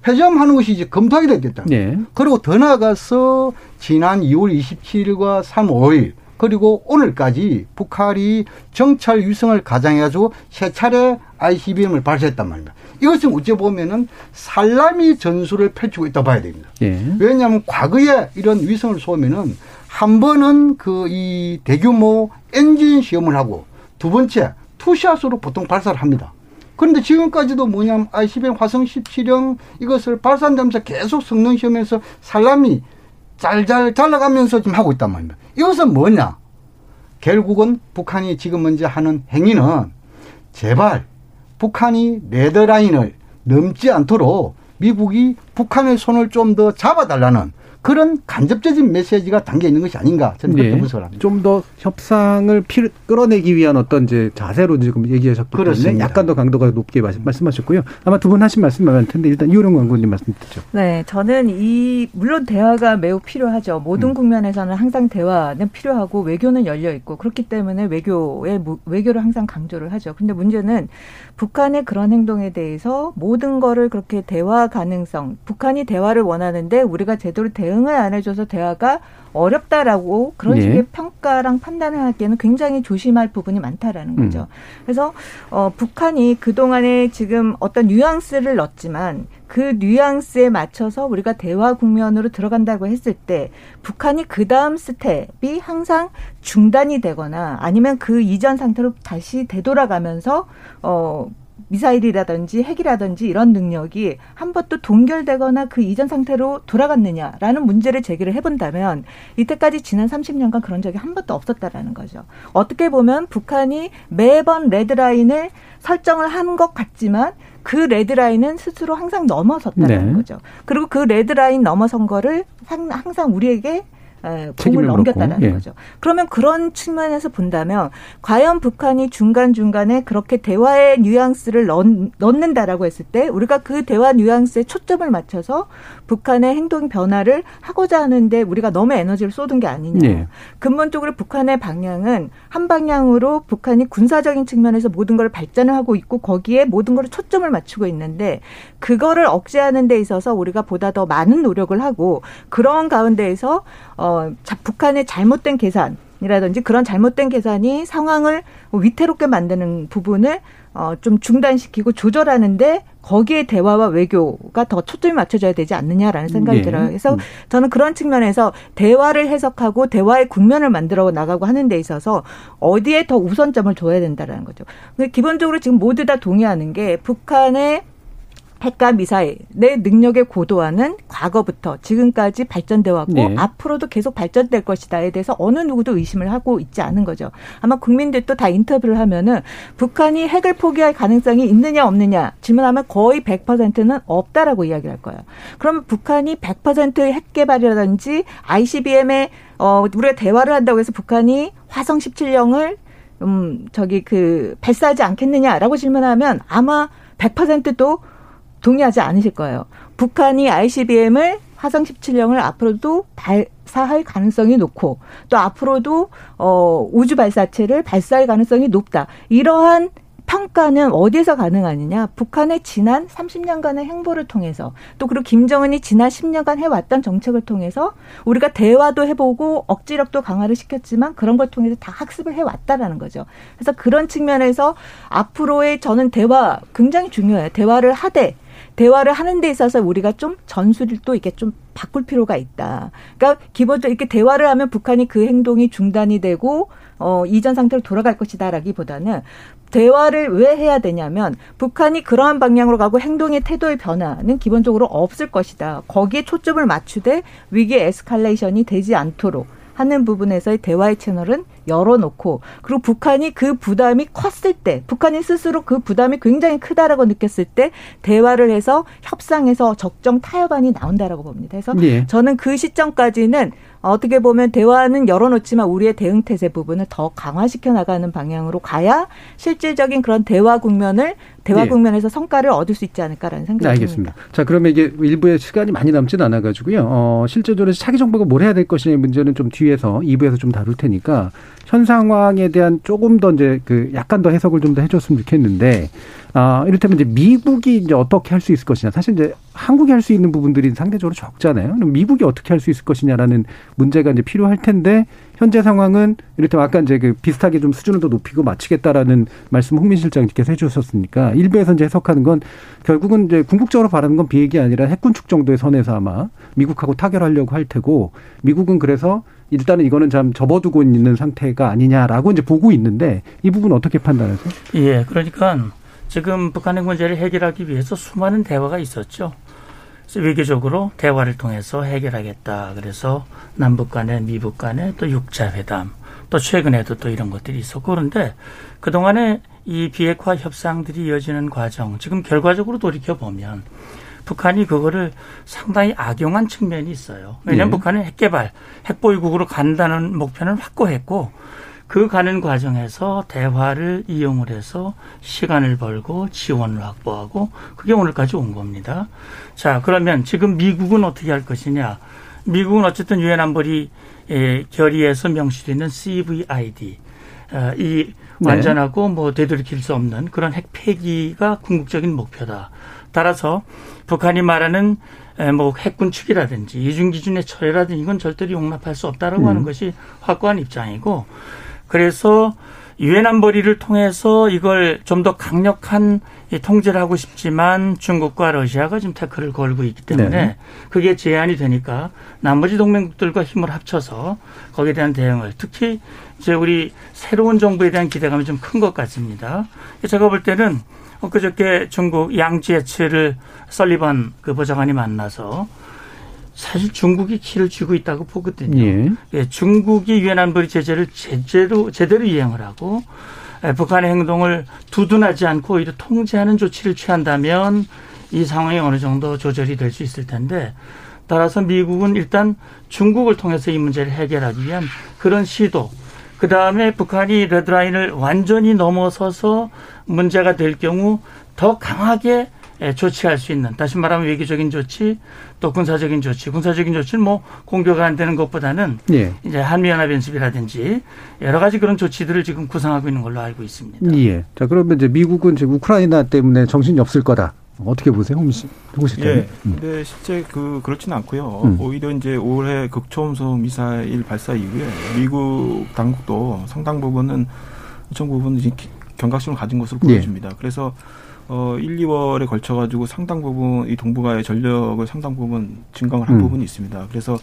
해제하는 것이 이제 검토하게 됐다. 네. 그리고 더 나아가서 지난 2월 27일과 3월 5일 그리고 오늘까지 북한이 정찰 위성을 가장해가지고 세 차례 ICBM을 발사했단 말입니다. 이것은 어찌 보면은 살라미 전술을 펼치고 있다 봐야 됩니다. 예. 왜냐하면 과거에 이런 위성을 쏘면은 한 번은 그 이 대규모 엔진 시험을 하고 두 번째 투샷으로 보통 발사를 합니다. 그런데 지금까지도 뭐냐면 ICBM 화성 17형 이것을 발사한다면서 계속 성능 시험에서 살라미 잘잘 나가면서 지금 하고 있단 말입니다. 이것은 뭐냐? 결국은 북한이 지금 먼저 하는 행위는 제발 북한이 레드라인을 넘지 않도록 미국이 북한의 손을 좀 더 잡아달라는 그런 간접적인 메시지가 담겨 있는 것이 아닌가 저는 그렇게 네. 분석을 합니다. 좀 더 협상을 필, 끌어내기 위한 어떤 이제 자세로 지금 얘기하셨기 그렇습니다. 때문에 약간 더 강도가 높게 말씀하셨고요. 아마 두 분 하신 말씀 많을 텐데 일단 이호령 광고님 말씀 듣죠. 네, 저는 이 물론 대화가 매우 필요하죠. 모든 음. 국면에서는 항상 대화는 필요하고 외교는 열려 있고 그렇기 때문에 외교의 외교를 항상 강조를 하죠. 근데 문제는 북한의 그런 행동에 대해서 모든 거를 그렇게 대화 가능성, 북한이 대화를 원하는데 우리가 제대로 대 응을 안 해줘서 대화가 어렵다라고 그런 네. 식의 평가랑 판단을 하기에는 굉장히 조심할 부분이 많다라는 거죠. 음. 그래서 어, 북한이 그 동안에 지금 어떤 뉘앙스를 넣었지만 그 뉘앙스에 맞춰서 우리가 대화 국면으로 들어간다고 했을 때 북한이 그 다음 스텝이 항상 중단이 되거나 아니면 그 이전 상태로 다시 되돌아가면서 어 미사일이라든지 핵이라든지 이런 능력이 한 번 또 동결되거나 그 이전 상태로 돌아갔느냐라는 문제를 제기를 해본다면 이때까지 지난 30년간 그런 적이 한 번도 없었다라는 거죠. 어떻게 보면 북한이 매번 레드라인을 설정을 한 것 같지만 그 레드라인은 스스로 항상 넘어섰다는 네. 거죠. 그리고 그 레드라인 넘어선 거를 항상 우리에게 공을 넘겼다는 예. 거죠. 그러면 그런 측면에서 본다면 과연 북한이 중간 중간에 그렇게 대화의 뉘앙스를 넣, 는다라고 했을 때 우리가 그 대화 뉘앙스에 초점을 맞춰서 북한의 행동 변화를 하고자 하는데 우리가 너무 에너지를 쏟은 게 아니냐. 예. 근본적으로 북한의 방향은 한 방향으로 북한이 군사적인 측면에서 모든 걸 발전을 하고 있고 거기에 모든 걸 초점을 맞추고 있는데 그거를 억제하는 데 있어서 우리가 보다 더 많은 노력을 하고 그런 가운데에서 어 자, 북한의 잘못된 계산 이라든지 그런 잘못된 계산이 상황을 위태롭게 만드는 부분을 어, 좀 중단시키고 조절하는데 거기에 대화와 외교가 더 초점이 맞춰져야 되지 않느냐라는 생각이 네. 들어요. 그래서 음. 저는 그런 측면에서 대화를 해석하고 대화의 국면을 만들어 나가고 하는 데 있어서 어디에 더 우선점을 둬야 된다라는 거죠. 기본적으로 지금 모두 다 동의하는 게 북한의 핵과 미사일의 능력의 고도화는 과거부터 지금까지 발전돼 왔고 네. 앞으로도 계속 발전될 것이다에 대해서 어느 누구도 의심을 하고 있지 않은 거죠. 아마 국민들도 다 인터뷰를 하면은 북한이 핵을 포기할 가능성이 있느냐 없느냐 질문하면 거의 100%는 없다라고 이야기할 거예요. 그럼 북한이 100%핵 개발이라든지 ICBM에 어 우리가 대화를 한다고 해서 북한이 화성 17형을 음 저기 그 발사하지 않겠느냐라고 질문하면 아마 100%도 동의하지 않으실 거예요. 북한이 ICBM을 화성 17형을 앞으로도 발사할 가능성이 높고 또 앞으로도 어 우주 발사체를 발사할 가능성이 높다. 이러한 평가는 어디에서 가능하느냐? 북한의 지난 30년간의 행보를 통해서 또 그리고 김정은이 지난 10년간 해왔던 정책을 통해서 우리가 대화도 해보고 억지력도 강화를 시켰지만 그런 걸 통해서 다 학습을 해왔다라는 거죠. 그래서 그런 측면에서 앞으로의 저는 대화 굉장히 중요해요. 대화를 하되 대화를 하는 데 있어서 우리가 좀 전술을 또 이렇게 좀 바꿀 필요가 있다. 그러니까 기본적으로 이렇게 대화를 하면 북한이 그 행동이 중단이 되고 어, 이전 상태로 돌아갈 것이다라기보다는 대화를 왜 해야 되냐면 북한이 그러한 방향으로 가고 행동의 태도의 변화는 기본적으로 없을 것이다. 거기에 초점을 맞추되 위기 에스컬레이션이 되지 않도록 하는 부분에서의 대화의 채널은 열어놓고 그리고 북한이 그 부담이 컸을 때 북한이 스스로 그 부담이 굉장히 크다라고 느꼈을 때 대화를 해서 협상해서 적정 타협안이 나온다라고 봅니다. 그래서 예. 저는 그 시점까지는 어떻게 보면 대화는 열어놓지만 우리의 대응 태세 부분을 더 강화시켜 나가는 방향으로 가야 실질적인 그런 대화 국면을 대화 네. 국면에서 성과를 얻을 수 있지 않을까라는 생각이 네, 알겠습니다. 듭니다. 자, 그러면 이게 일부의 시간이 많이 남지는 않아 가지고요. 어, 실제적으로 차기 정부가 뭘 해야 될 것이냐의 문제는 좀 뒤에서 2부에서 좀 다룰 테니까 현 상황에 대한 조금 더 이제 그 약간 더 해석을 좀 더 해줬으면 좋겠는데 아, 이를테면 이제 미국이 이제 어떻게 할 수 있을 것이냐. 사실 이제 한국이 할 수 있는 부분들이 상대적으로 적잖아요. 그럼 미국이 어떻게 할 수 있을 것이냐라는 문제가 이제 필요할 텐데 현재 상황은 이를테면 아까 이제 그 비슷하게 좀 수준을 더 높이고 맞추겠다라는 말씀 홍민 실장님께서 해주셨으니까 일부에서 이제 해석하는 건 결국은 이제 궁극적으로 바라는 건 비핵이 아니라 핵군 축 정도의 선에서 아마 미국하고 타결하려고 할 테고 미국은 그래서 일단은 이거는 참 접어두고 있는 상태가 아니냐라고 이제 보고 있는데 이 부분 어떻게 판단하세요? 예, 그러니까 지금 북한의 문제를 해결하기 위해서 수많은 대화가 있었죠. 외교적으로 대화를 통해서 해결하겠다. 그래서 남북 간에 미북 간에 또 육자 회담, 또 최근에도 또 이런 것들이 있었고 그런데 그동안에 이 비핵화 협상들이 이어지는 과정, 지금 결과적으로 돌이켜 보면 북한이 그거를 상당히 악용한 측면이 있어요. 왜냐하면 네. 북한은 핵개발, 핵보유국으로 간다는 목표는 확고했고 그 가는 과정에서 대화를 이용을 해서 시간을 벌고 지원을 확보하고 그게 오늘까지 온 겁니다. 자, 그러면 지금 미국은 어떻게 할 것이냐? 미국은 어쨌든 유엔 안보리 결의에서 명시되어 있는 CVID 어, 이 네. 완전하고 뭐 되돌이킬 수 없는 그런 핵 폐기가 궁극적인 목표다. 따라서 북한이 말하는 뭐 핵군 축이라든지 이중 기준의 철회라든지 이건 절대로 용납할 수 없다라고 음. 하는 것이 확고한 입장이고 그래서 유엔 안보리를 통해서 이걸 좀 더 강력한 통제를 하고 싶지만 중국과 러시아가 지금 태클을 걸고 있기 때문에 네. 그게 제한이 되니까 나머지 동맹국들과 힘을 합쳐서 거기에 대한 대응을 특히 이제 우리 새로운 정부에 대한 기대감이 좀 큰 것 같습니다. 제가 볼 때는 엊그저께 중국 양지에츠를 설리반 그 보좌관이 만나서 사실 중국이 키를 쥐고 있다고 보거든요. 예. 예 중국이 유엔 안보리 제재를 제대로 제대로 이행을 하고 예, 북한의 행동을 두둔하지 않고 오히려 통제하는 조치를 취한다면 이 상황이 어느 정도 조절이 될 수 있을 텐데 따라서 미국은 일단 중국을 통해서 이 문제를 해결하기 위한 그런 시도 그 다음에 북한이 레드라인을 완전히 넘어서서 문제가 될 경우 더 강하게 예, 조치할 수 있는 다시 말하면 외교적인 조치 또 군사적인 조치 군사적인 조치는 뭐 공격이 안 되는 것보다는 예. 이제 한미연합 연습이라든지 여러 가지 그런 조치들을 지금 구상하고 있는 걸로 알고 있습니다. 예. 자 그러면 이제 미국은 지금 우크라이나 때문에 정신이 없을 거다. 어떻게 보세요, 홍 씨? 홍 예. 음. 근데 실제 그 그렇지는 않고요. 음. 오히려 이제 올해 극초음속 미사일 발사 이후에 미국 당국도 상당 부분은 일정 부분 이제 경각심을 가진 것으로 예. 보여집니다. 예. 그래서 어 1, 2월에 걸쳐 가지고 상당 부분 이 동북아의 전력을 상당 부분 증강을 한 음. 부분이 있습니다. 그래서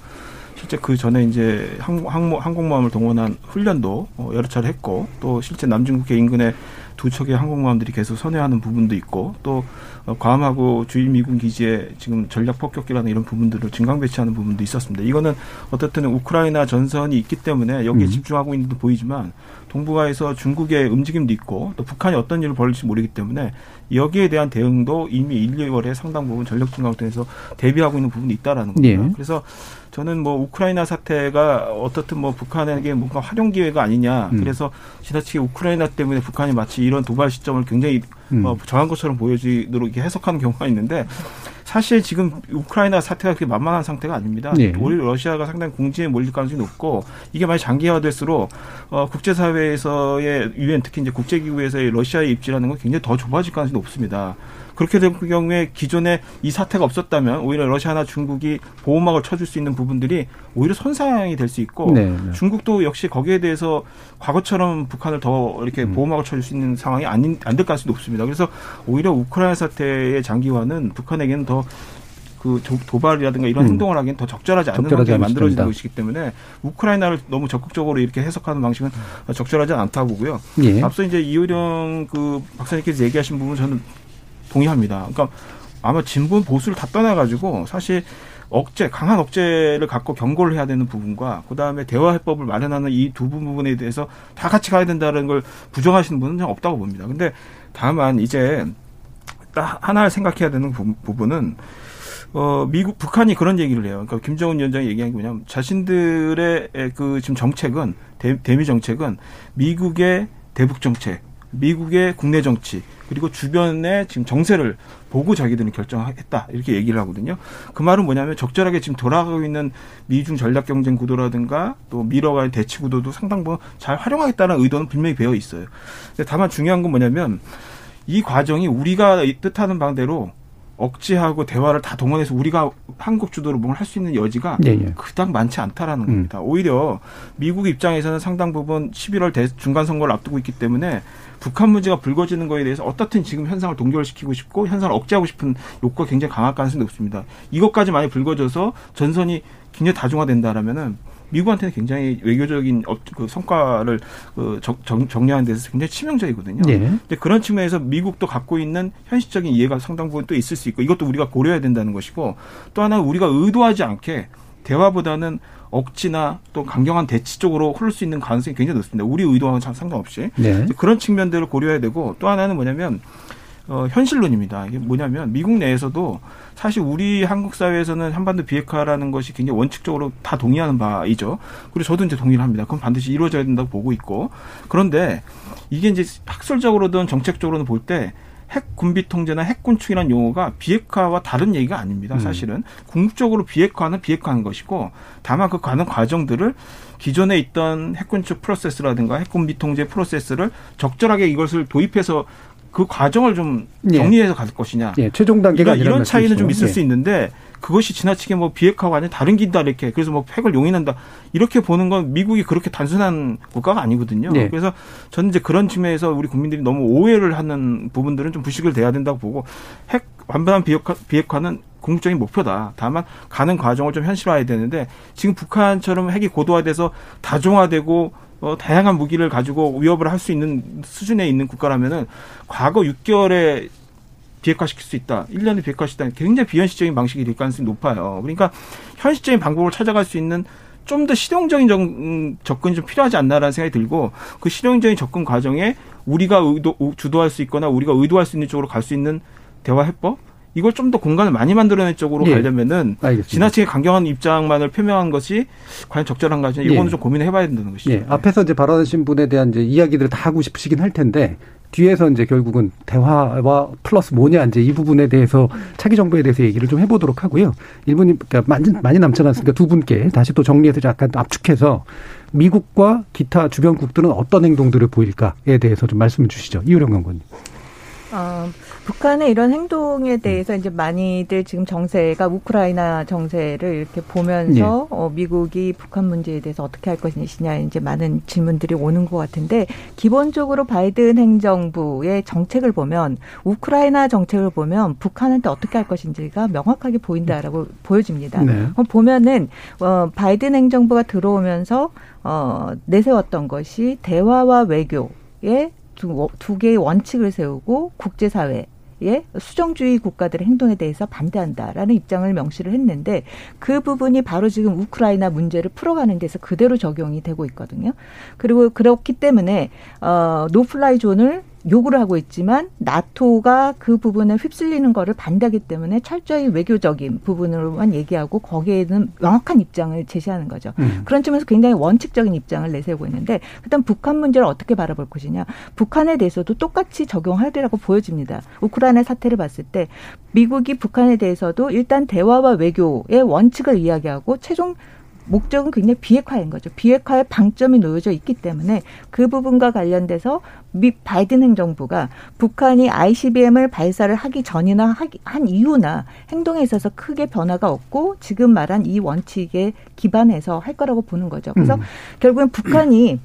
실제 그 전에 이제 항, 항, 항공모함을 동원한 훈련도 어, 여러 차례 했고 또 실제 남중국해 인근에 두 척의 항공모함들이 계속 선회하는 부분도 있고 또 어, 괌하고 주일 미군 기지에 지금 전략 폭격기라는 이런 부분들을 증강 배치하는 부분도 있었습니다. 이거는 어떻든 우크라이나 전선이 있기 때문에 여기에 음. 집중하고 있는 듯 보이지만 동북아에서 중국의 움직임도 있고 또 북한이 어떤 일을 벌일지 모르기 때문에 여기에 대한 대응도 이미 1, 2월에 상당 부분 전력 증강을 통해서 대비하고 있는 부분이 있다라는 겁니다. 네. 그래서 저는 뭐 우크라이나 사태가 어떻든 뭐 북한에게 뭔가 활용 기회가 아니냐. 음. 그래서 지나치게 우크라이나 때문에 북한이 마치 이런 도발 시점을 굉장히 음. 어, 정한 것처럼 보여지도록 이렇게 해석하는 경우가 있는데 사실 지금 우크라이나 사태가 그렇게 만만한 상태가 아닙니다. 네. 오히려 러시아가 상당히 궁지에 몰릴 가능성이 높고 이게 많이 장기화될수록 어, 국제사회에서의 유엔 특히 이제 국제기구에서의 러시아의 입지라는 건 굉장히 더 좁아질 가능성이 높습니다. 그렇게 될 경우에 기존에 이 사태가 없었다면 오히려 러시아나 중국이 보호막을 쳐줄 수 있는 부분들이 오히려 손상이 될 수 있고 네, 네. 중국도 역시 거기에 대해서 과거처럼 북한을 더 이렇게 음. 보호막을 쳐줄 수 있는 상황이 안될 가능성이 높습니다. 그래서 오히려 우크라이나 사태의 장기화는 북한에게는 더그 도발이라든가 이런 음. 행동을 하기엔 더 적절하지 않는 적절하게 만들어지는 것이기 때문에 우크라이나를 너무 적극적으로 이렇게 해석하는 방식은 적절하지 않다고 보고요. 예. 앞서 이제 이효령 그 박사님께서 얘기하신 부분 저는 동의합니다. 그러니까 아마 진보 보수를 다 떠나가지고 사실 억제, 강한 억제를 갖고 경고를 해야 되는 부분과 그 다음에 대화 해법을 마련하는 이 두 부분에 대해서 다 같이 가야 된다는 걸 부정하시는 분은 없다고 봅니다. 근데 다만 이제 하나 생각해야 되는 부분은 어, 미국, 북한이 그런 얘기를 해요. 그러니까 김정은 위원장이 얘기한 게 뭐냐면 자신들의 그 지금 정책은, 대, 대미 정책은 미국의 대북 정책, 미국의 국내 정치, 그리고 주변의 지금 정세를 보고 자기들은 결정했다 이렇게 얘기를 하거든요. 그 말은 뭐냐면 적절하게 지금 돌아가고 있는 미중 전략 경쟁 구도라든가 또 미러가의 대치 구도도 상당 부분 잘 활용하겠다는 의도는 분명히 배어 있어요. 다만 중요한 건 뭐냐면 이 과정이 우리가 뜻하는 방대로 억지하고 대화를 다 동원해서 우리가 한국 주도로 뭘 할 수 있는 여지가 예, 예. 그닥 많지 않다라는 음. 겁니다. 오히려 미국 입장에서는 상당 부분 11월 대, 중간 선거를 앞두고 있기 때문에 북한 문제가 불거지는 거에 대해서 어떻든 지금 현상을 동결시키고 싶고 현상을 억제하고 싶은 욕구가 굉장히 강할 가능성이 높습니다. 이것까지 많이 불거져서 전선이 굉장히 다중화된다라면은 미국한테는 굉장히 외교적인 그 성과를 그 정, 정리하는 데서 굉장히 치명적이거든요. 네. 근데 그런 측면에서 미국도 갖고 있는 현실적인 이해가 상당 부분 또 있을 수 있고 이것도 우리가 고려해야 된다는 것이고 또 하나 는 우리가 의도하지 않게 대화보다는 억지나 또 강경한 대치 쪽으로 흐를 수 있는 가능성이 굉장히 높습니다. 우리 의도와는 상관없이 네. 그런 측면들을 고려해야 되고 또 하나는 뭐냐면 어, 현실론입니다. 이게 뭐냐면 미국 내에서도 사실 우리 한국 사회에서는 한반도 비핵화라는 것이 굉장히 원칙적으로 다 동의하는 바이죠. 그리고 저도 이제 동의를 합니다. 그건 반드시 이루어져야 된다고 보고 있고 그런데 이게 이제 학술적으로든 정책적으로는 볼 때 핵 군비 통제나 핵 군축이라는 용어가 비핵화와 다른 얘기가 아닙니다. 음. 사실은 궁극적으로 비핵화는 비핵화한 것이고 다만 그 가는 과정들을 기존에 있던 핵 군축 프로세스라든가 핵 군비 통제 프로세스를 적절하게 이것을 도입해서 그 과정을 좀 예. 정리해서 갈 것이냐. 예, 최종 단계가 이런 차이는 좀 있을 예. 수 있는데 그것이 지나치게 뭐 비핵화가 아니라 다른 길다 이렇게 그래서 뭐 핵을 용인한다 이렇게 보는 건 미국이 그렇게 단순한 국가가 아니거든요. 네. 그래서 저는 이제 그런 측면에서 우리 국민들이 너무 오해를 하는 부분들은 좀 부식을 돼야 된다고 보고 핵 완전한 비핵화, 비핵화는 궁극적인 목표다. 다만 가는 과정을 좀 현실화해야 되는데 지금 북한처럼 핵이 고도화돼서 다종화되고 어, 다양한 무기를 가지고 위협을 할 수 있는 수준에 있는 국가라면은 과거 6개월에 비핵화시킬 수 있다. 1년에 비핵화시키다. 굉장히 비현실적인 방식이 될 가능성이 높아요. 그러니까 현실적인 방법을 찾아갈 수 있는 좀 더 실용적인 정, 접근이 좀 필요하지 않나라는 생각이 들고 그 실용적인 접근 과정에 우리가 의도, 주도할 수 있거나 우리가 의도할 수 있는 쪽으로 갈 수 있는 대화 해법 이걸 좀 더 공간을 많이 만들어낸 쪽으로 예. 가려면은 알겠습니다. 지나치게 강경한 입장만을 표명한 것이 과연 적절한가 이거는 예. 좀 고민을 해봐야 된다는 것이죠. 예. 앞에서 이제 발언하신 분에 대한 이제 이야기들을 다 하고 싶으시긴 할 텐데 뒤에서 이제 결국은 대화와 플러스 뭐냐 이제 이 부분에 대해서 차기 정부에 대해서 얘기를 좀 해보도록 하고요. 1분이 그러니까 많이, 많이 남지 않았으니까 두 분께 다시 또 정리해서 약간 압축해서 미국과 기타 주변국들은 어떤 행동들을 보일까에 대해서 좀 말씀을 주시죠. 이효령 강관님. 어, 북한의 이런 행동에 대해서 이제 많이들 지금 정세가 우크라이나 정세를 이렇게 보면서 네. 어, 미국이 북한 문제에 대해서 어떻게 할 것이냐 이제 많은 질문들이 오는 것 같은데 기본적으로 바이든 행정부의 정책을 보면 우크라이나 정책을 보면 북한한테 어떻게 할 것인지가 명확하게 보인다라고 보여집니다. 네. 보면은 어, 바이든 행정부가 들어오면서 어, 내세웠던 것이 대화와 외교 의 두, 두 개의 원칙을 세우고 국제사회 예, 수정주의 국가들의 행동에 대해서 반대한다라는 입장을 명시를 했는데 그 부분이 바로 지금 우크라이나 문제를 풀어가는 데서 그대로 적용이 되고 있거든요. 그리고 그렇기 때문에 어 no-fly zone을 요구를 하고 있지만 나토가 그 부분에 휩쓸리는 거를 반대하기 때문에 철저히 외교적인 부분으로만 얘기하고 거기에는 명확한 입장을 제시하는 거죠. 음. 그런 점에서 굉장히 원칙적인 입장을 내세우고 있는데 그다음 북한 문제를 어떻게 바라볼 것이냐. 북한에 대해서도 똑같이 적용하리라고 보여집니다. 우크라이나 사태를 봤을 때 미국이 북한에 대해서도 일단 대화와 외교의 원칙을 이야기하고 최종 목적은 굉장히 비핵화인 거죠. 비핵화의 방점이 놓여져 있기 때문에 그 부분과 관련돼서 미 바이든 행정부가 북한이 ICBM을 발사를 하기 전이나 한 이후나 행동에 있어서 크게 변화가 없고 지금 말한 이 원칙에 기반해서 할 거라고 보는 거죠. 그래서 음. 결국엔 북한이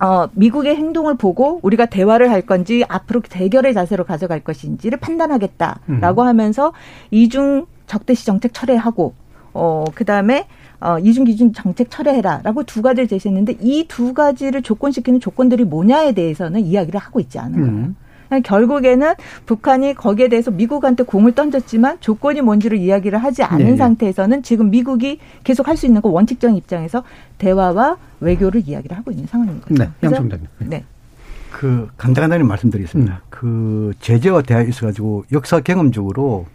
어, 미국의 행동을 보고 우리가 대화를 할 건지 앞으로 대결의 자세로 가져갈 것인지를 판단하겠다라고 음. 하면서 이중 적대시 정책 철회하고 어, 그 다음에 어, 이중 기준 정책 철회해라라고 두 가지를 제시했는데 이 두 가지를 조건시키는 조건들이 뭐냐에 대해서는 이야기를 하고 있지 않은 거예요. 음. 결국에는 북한이 거기에 대해서 미국한테 공을 던졌지만 조건이 뭔지를 이야기를 하지 않은 네. 상태에서는 지금 미국이 계속 할 수 있는 거 원칙적인 입장에서 대화와 외교를 이야기를 하고 있는 상황인 거죠. 네, 양총장님. 네. 그 간단하게 말씀드리겠습니다. 음. 그 제재와 대화 있어 가지고 역사 경험적으로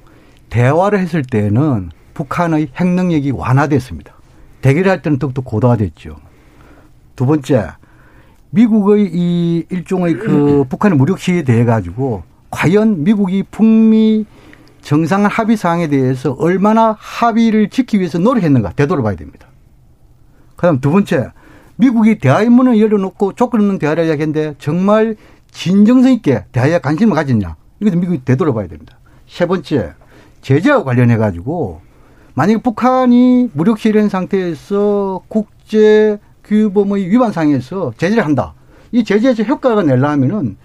대화를 했을 때는 북한의 핵 능력이 완화됐습니다. 대결할 때는 더욱더 고도화됐죠. 두 번째, 미국의 이 일종의 그 북한의 무력 시에 대해 가지고 과연 미국이 북미 정상 합의 사항에 대해서 얼마나 합의를 지키기 위해서 노력했는가 되돌아봐야 됩니다. 그다음 두 번째, 미국이 대화의 문을 열어놓고 조건 없는 대화를 이야기했는데 정말 진정성 있게 대화에 관심을 가졌냐. 이것도 미국이 되돌아봐야 됩니다. 세 번째, 제재와 관련해 가지고 만약 북한이 무력 실현 상태에서 국제 규범의 위반 상에서 제재를 한다. 이 제재에서 효과가 내려면은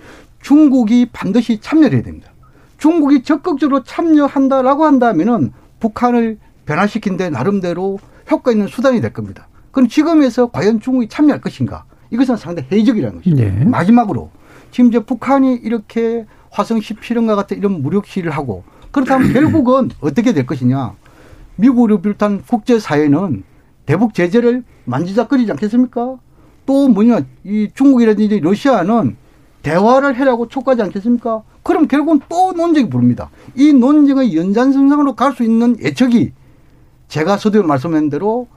중국이 반드시 참여를 해야 됩니다. 중국이 적극적으로 참여한다라고 한다면은 북한을 변화시킨 데 나름대로 효과 있는 수단이 될 겁니다. 그럼 지금에서 과연 중국이 참여할 것인가? 이것은 상당히 회의적이라는 것이죠. 네. 마지막으로 지금 이제 북한이 이렇게 화성 17형과 같은 이런 무력 시위를 하고 그렇다면 결국은 어떻게 될 것이냐? 미국을 비롯한 국제사회는 대북 제재를 만지작거리지 않겠습니까? 또 뭐냐, 이 중국이라든지 러시아는 대화를 해라고 촉구하지 않겠습니까? 그럼 결국은 또 논쟁이 부릅니다. 이 논쟁의 연장선상으로 갈 수 있는 예측이 제가 서두에 말씀한 대로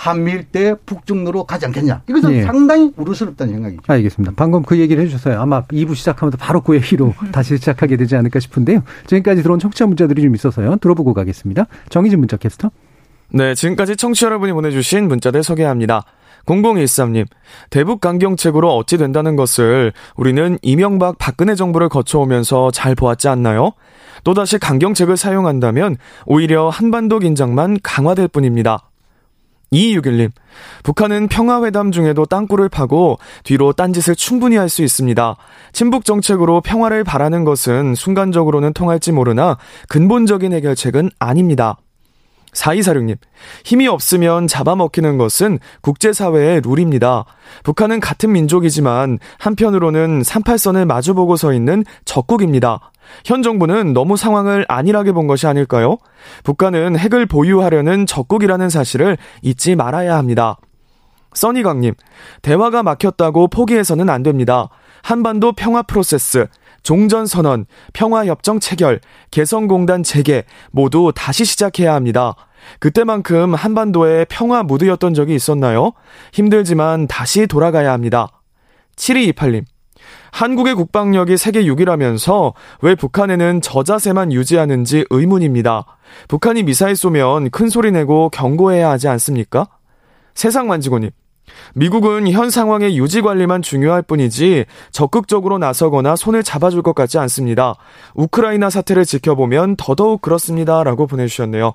한미일 때 북중로로 가지 않겠냐. 이것은 예. 상당히 우려스럽다는 생각이죠. 알겠습니다. 방금 그 얘기를 해주셨어요. 아마 2부 시작하면서 바로 그 얘기로 다시 시작하게 되지 않을까 싶은데요. 지금까지 들어온 청취자 문자들이 좀 있어서요. 들어보고 가겠습니다. 정희진 문자 캐스터. 네, 지금까지 청취자 여러분이 보내주신 문자들 소개합니다. 0013님, 대북 강경책으로 어찌 된다는 것을 우리는 이명박 박근혜 정부를 거쳐오면서 잘 보았지 않나요? 또다시 강경책을 사용한다면 오히려 한반도 긴장만 강화될 뿐입니다. 2261님, 북한은 평화회담 중에도 땅굴을 파고 뒤로 딴짓을 충분히 할 수 있습니다. 친북 정책으로 평화를 바라는 것은 순간적으로는 통할지 모르나 근본적인 해결책은 아닙니다. 4246님, 힘이 없으면 잡아먹히는 것은 국제사회의 룰입니다. 북한은 같은 민족이지만 한편으로는 38선을 마주보고 서 있는 적국입니다. 현 정부는 너무 상황을 안일하게 본 것이 아닐까요? 북한은 핵을 보유하려는 적국이라는 사실을 잊지 말아야 합니다. 써니강님, 대화가 막혔다고 포기해서는 안 됩니다. 한반도 평화 프로세스, 종전선언, 평화협정 체결, 개성공단 재개 모두 다시 시작해야 합니다. 그때만큼 한반도에 평화 무드였던 적이 있었나요? 힘들지만 다시 돌아가야 합니다. 7228님, 한국의 국방력이 세계 6위라면서 왜 북한에는 저자세만 유지하는지 의문입니다. 북한이 미사일 쏘면 큰 소리 내고 경고해야 하지 않습니까? 세상 만지고님. 미국은 현 상황의 유지 관리만 중요할 뿐이지 적극적으로 나서거나 손을 잡아줄 것 같지 않습니다. 우크라이나 사태를 지켜보면 더더욱 그렇습니다. 라고 보내주셨네요.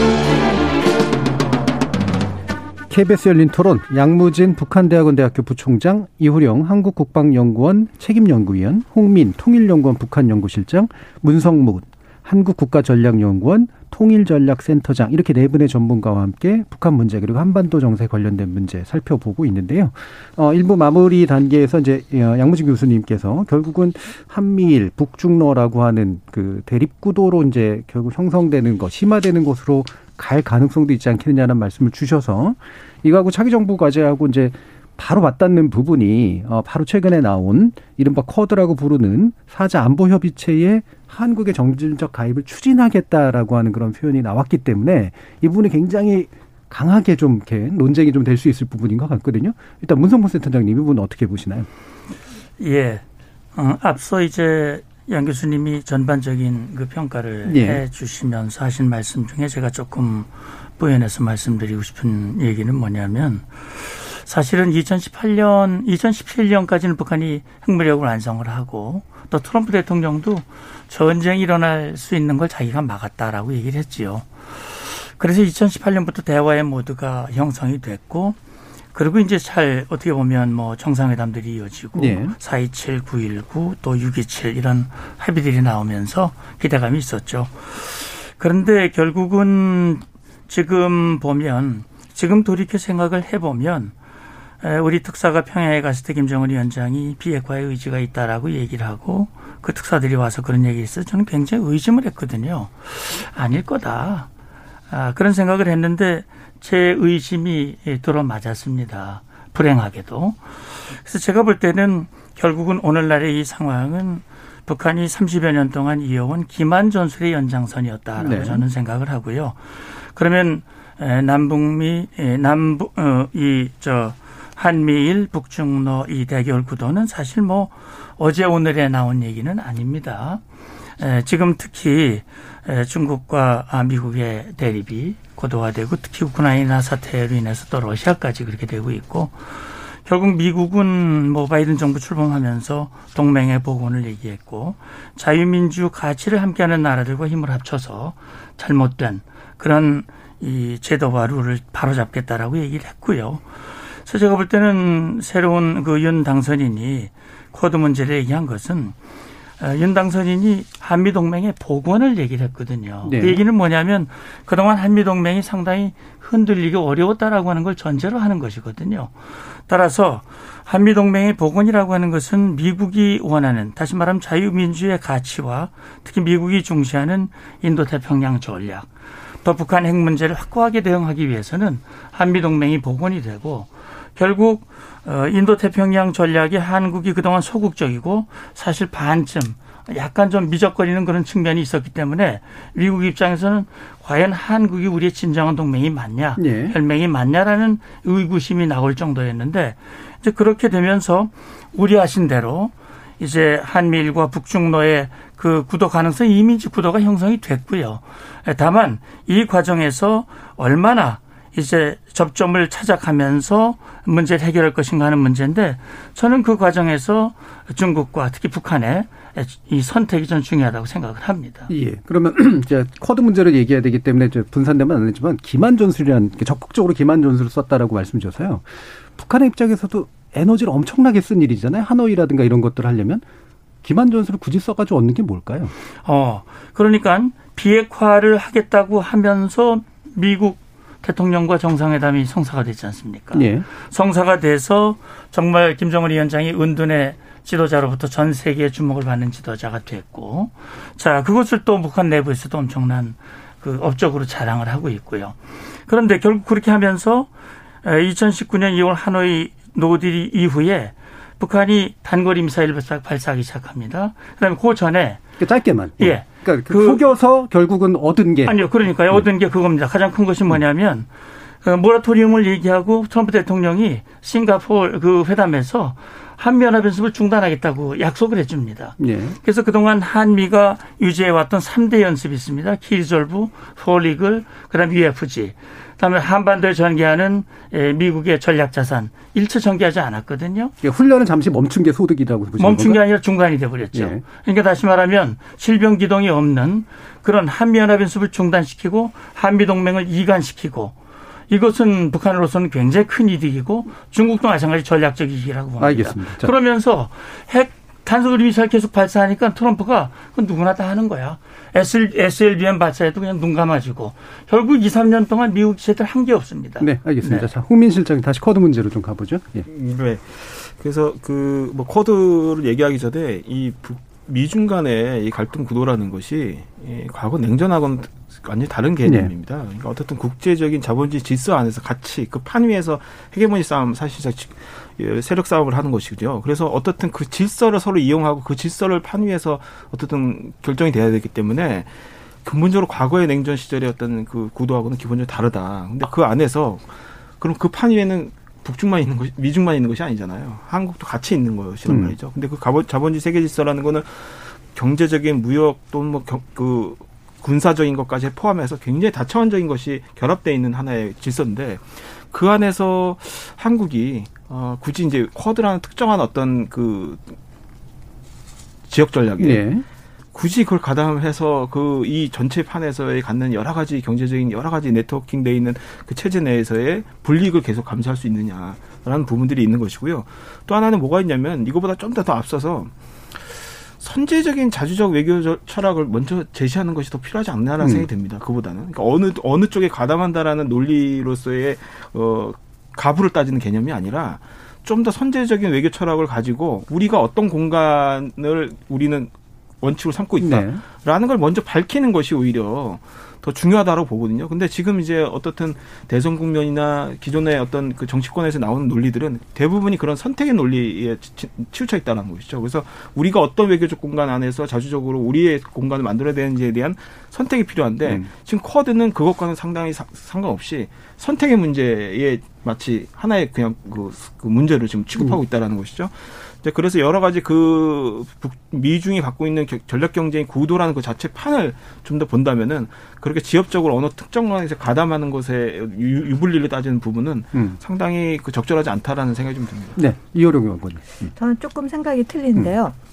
KBS 열린 토론 양무진 북한대학원대학교 부총장 이후령 한국국방연구원 책임연구위원 홍민 통일연구원 북한연구실장 문성무 한국국가전략연구원 통일전략센터장 이렇게 네 분의 전문가와 함께 북한 문제 그리고 한반도 정세 관련된 문제 살펴보고 있는데요. 어, 일부 마무리 단계에서 이제 어, 양무진 교수님께서 결국은 한미일 북중러라고 하는 그 대립 구도로 이제 결국 형성되는 것, 심화되는 것으로 갈 가능성도 있지 않겠느냐는 말씀을 주셔서 이거하고 차기 정부 과제하고 이제 바로 맞닿는 부분이 어 바로 최근에 나온 이른바 쿼드라고 부르는 사자 안보 협의체에 한국의 정진적 가입을 추진하겠다라고 하는 그런 표현이 나왔기 때문에 이 부분이 굉장히 강하게 좀 이렇게 논쟁이 좀 될 수 있을 부분인 것 같거든요. 일단 문성문 센터장님 이 부분 어떻게 보시나요? 예. 어, 앞서 이제 양 교수님이 전반적인 그 평가를 예. 해 주시면서 하신 말씀 중에 제가 조금 부연해서 말씀드리고 싶은 얘기는 뭐냐면 사실은 2018년, 2017년까지는 북한이 핵무력을 완성을 하고 또 트럼프 대통령도 전쟁이 일어날 수 있는 걸 자기가 막았다라고 얘기를 했지요. 그래서 2018년부터 대화의 모드가 형성이 됐고 그리고 이제 잘 어떻게 보면 뭐 정상회담들이 이어지고 네. 4.27, 9.19, 또 6.27 이런 합의들이 나오면서 기대감이 있었죠. 그런데 결국은 지금 보면 지금 돌이켜 생각을 해보면 우리 특사가 평양에 갔을 때 김정은 위원장이 비핵화의 의지가 있다라고 얘기를 하고 그 특사들이 와서 그런 얘기를 했어요. 저는 굉장히 의심을 했거든요. 아닐 거다. 아, 그런 생각을 했는데 제 의심이 들어맞았습니다. 불행하게도. 그래서 제가 볼 때는 결국은 오늘날의 이 상황은 북한이 30여 년 동안 이어온 기만 전술의 연장선이었다라고 네. 저는 생각을 하고요. 그러면 남북미 남북 어, 이저 한미일 북중러 이 대결 구도는 사실 뭐 어제 오늘에 나온 얘기는 아닙니다. 지금 특히 중국과 미국의 대립이 고도화되고 특히 우크라이나 사태로 인해서 또 러시아까지 그렇게 되고 있고 결국 미국은 뭐 바이든 정부 출범하면서 동맹의 복원을 얘기했고 자유민주 가치를 함께하는 나라들과 힘을 합쳐서 잘못된 그런 이 제도와 룰을 바로잡겠다라고 얘기를 했고요. 그래서 제가 볼 때는 새로운 그 윤 당선인이 쿼드 문제를 얘기한 것은 어, 윤 당선인이 한미 동맹의 복원을 얘기를 했거든요. 네. 그 얘기는 뭐냐면 그동안 한미 동맹이 상당히 흔들리기 어려웠다라고 하는 걸 전제로 하는 것이거든요. 따라서 한미 동맹의 복원이라고 하는 것은 미국이 원하는 다시 말하면 자유민주의 가치와 특히 미국이 중시하는 인도 태평양 전략 또 북한 핵 문제를 확고하게 대응하기 위해서는 한미 동맹이 복원이 되고 결국 어, 인도 태평양 전략이 한국이 그동안 소극적이고 사실 반쯤 약간 좀 미적거리는 그런 측면이 있었기 때문에 미국 입장에서는 과연 한국이 우리의 진정한 동맹이 맞냐, 네. 혈맹이 맞냐라는 의구심이 나올 정도였는데 이제 그렇게 되면서 우려하신 대로 이제 한미일과 북중로의 그 구도 가능성이 이미 구도가 형성이 됐고요. 다만 이 과정에서 얼마나 이제 접점을 찾아가면서 문제를 해결할 것인가 하는 문제인데 저는 그 과정에서 중국과 특히 북한의 이 선택이 전 중요하다고 생각을 합니다. 예. 그러면 이제 쿼드 문제를 얘기해야 되기 때문에 분산되면 안 되지만 기만 전술이라는 적극적으로 기만 전술을 썼다라고 말씀 주셔서요. 북한의 입장에서도 에너지를 엄청나게 쓴 일이잖아요. 하노이라든가 이런 것들을 하려면 기만 전술을 굳이 써가지고 얻는 게 뭘까요? 어, 그러니까 비핵화를 하겠다고 하면서 미국 대통령과 정상회담이 성사가 됐지 않습니까? 예. 성사가 돼서 정말 김정은 위원장이 은둔의 지도자로부터 전 세계의 주목을 받는 지도자가 됐고, 자 그것을 또 북한 내부에서도 엄청난 그 업적으로 자랑을 하고 있고요. 그런데 결국 그렇게 하면서 2019년 2월 하노이 no deal 이후에 북한이 단거리 미사일 발사, 발사하기 시작합니다. 그다음에 그 전에 그 짧게만 예. 그러니까 그 속여서 결국은 얻은 게 아니요. 그러니까요. 네. 얻은 게 그겁니다. 가장 큰 것이 뭐냐면 어, 모라토리움을 얘기하고 트럼프 대통령이 싱가포르 그 회담에서 한미연합 연습을 중단하겠다고 약속을 해줍니다. 예. 그래서 그동안 한미가 유지해왔던 3대 연습이 있습니다. 키리졸브, 폴리글, 그다음 UFG. 그다음에 한반도에 전개하는 예, 미국의 전략 자산 일체 전개하지 않았거든요. 예, 훈련은 잠시 멈춘 게 소득이라고 보시는 멈춘 게 아니라 중단이 돼 버렸죠. 예. 그러니까 다시 말하면 실병 기동이 없는 그런 한미 연합 연습을 중단시키고 한미 동맹을 이관시키고 이것은 북한으로서는 굉장히 큰 이득이고 중국도 마찬가지 전략적 이익이라고 봅니다. 알겠습니다. 자. 그러면서 핵 탄소거리 미사일 계속 발사하니까 트럼프가 그 누구나 다 하는 거야. SL, SLBM 발사해도 그냥 눈 감아주고 결국 2, 3년 동안 미국 기체들 한 게 없습니다. 네, 알겠습니다. 네. 자, 홍민 실장님 다시 쿼드 문제로 좀 가보죠. 예. 네. 그래서 그뭐 쿼드를 얘기하기 전에 이 북, 미중 간의 이 갈등 구도라는 것이 예, 과거 냉전하고는 완전히 다른 개념입니다. 네. 그러니까 어떻든 국제적인 자본주의 질서 안에서 같이 그 판 위에서 헤게모니 싸움 사실상 예, 세력 싸움을 하는 것이죠. 그래서 어떻든 그 질서를 서로 이용하고 그 질서를 판 위에서 어떻든 결정이 돼야 되기 때문에 근본적으로 과거의 냉전 시절의 어떤 그 구도하고는 기본적으로 다르다. 근데 그 안에서 그럼 그 판 위에는 북중만 있는 것이 미중만 있는 것이 아니잖아요. 한국도 같이 있는 것이란 음. 말이죠. 근데 그 자본주의 세계 질서라는 거는 경제적인 무역 또는 뭐그 군사적인 것까지 포함해서 굉장히 다차원적인 것이 결합되어 있는 하나의 질서인데 그 안에서 한국이 어 굳이 이제 쿼드라는 특정한 어떤 그 지역 전략에 네. 굳이 그걸 가담해서 그 이 전체 판에서의 갖는 여러 가지 경제적인 여러 가지 네트워킹 돼 있는 그 체제 내에서의 불이익을 계속 감수할 수 있느냐라는 부분들이 있는 것이고요. 또 하나는 뭐가 있냐면 이거보다 좀 더 더 앞서서 선제적인 자주적 외교 철학을 먼저 제시하는 것이 더 필요하지 않나라는 음. 생각이 듭니다. 그보다는 그러니까 어느 어느 쪽에 가담한다라는 논리로서의 어 가부를 따지는 개념이 아니라 좀 더 선제적인 외교 철학을 가지고 우리가 어떤 공간을 우리는 원칙으로 삼고 있다라는 네. 걸 먼저 밝히는 것이 오히려 더 중요하다고 보거든요. 근데 지금 이제 어떻든 대선 국면이나 기존의 어떤 그 정치권에서 나오는 논리들은 대부분이 그런 선택의 논리에 치우쳐 있다는 것이죠. 그래서 우리가 어떤 외교적 공간 안에서 자주적으로 우리의 공간을 만들어야 되는지에 대한 선택이 필요한데 음. 지금 쿼드는 그것과는 상당히 사, 상관없이 선택의 문제에 마치 하나의 그냥 그, 그 문제를 지금 취급하고 음. 있다라는 것이죠. 그래서 여러 가지 그 미중이 갖고 있는 전략 경쟁의 구도라는 그 자체 판을 좀 더 본다면은 그렇게 지역적으로 어느 특정 면에서 가담하는 것에 유 불리를 따지는 부분은 음. 상당히 그 적절하지 않다라는 생각이 좀 듭니다. 네, 이호령 의원님. 음. 저는 조금 생각이 틀린데요. 음.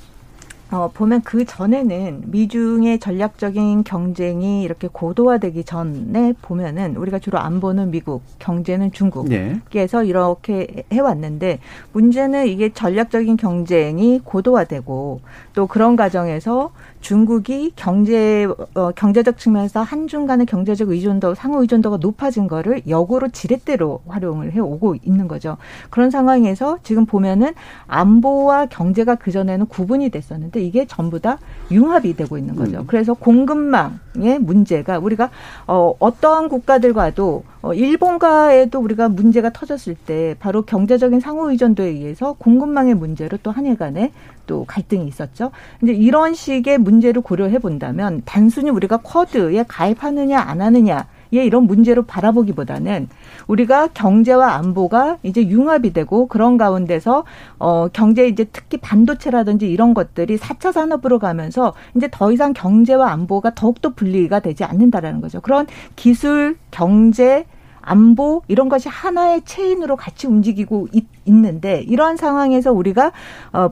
어, 보면 그 전에는 미중의 전략적인 경쟁이 이렇게 고도화되기 전에 보면은 우리가 주로 안보는 미국, 경제는 중국에서 네. 이렇게 해왔는데 문제는 이게 전략적인 경쟁이 고도화되고 또 그런 과정에서 중국이 경제 어, 경제적 측면에서 한중 간의 경제적 의존도 상호 의존도가 높아진 거를 역으로 지렛대로 활용을 해 오고 있는 거죠. 그런 상황에서 지금 보면은 안보와 경제가 그 전에는 구분이 됐었는데 이게 전부 다 융합이 되고 있는 거죠. 음. 그래서 공급망 의 문제가 우리가 어 어떠한 국가들과도 어 일본과에도 우리가 문제가 터졌을 때 바로 경제적인 상호 의존도에 의해서 공급망의 문제로 또 한일 간에 또 갈등이 있었죠. 근데 이런 식의 문제를 고려해 본다면 단순히 우리가 쿼드에 가입하느냐 안 하느냐 예, 이런 문제로 바라보기보다는 우리가 경제와 안보가 이제 융합이 되고 그런 가운데서 어 경제 이제 특히 반도체라든지 이런 것들이 4차 산업으로 가면서 이제 더 이상 경제와 안보가 더욱더 분리가 되지 않는다라는 거죠. 그런 기술, 경제, 안보 이런 것이 하나의 체인으로 같이 움직이고 있, 는데 이러한 상황에서 우리가 어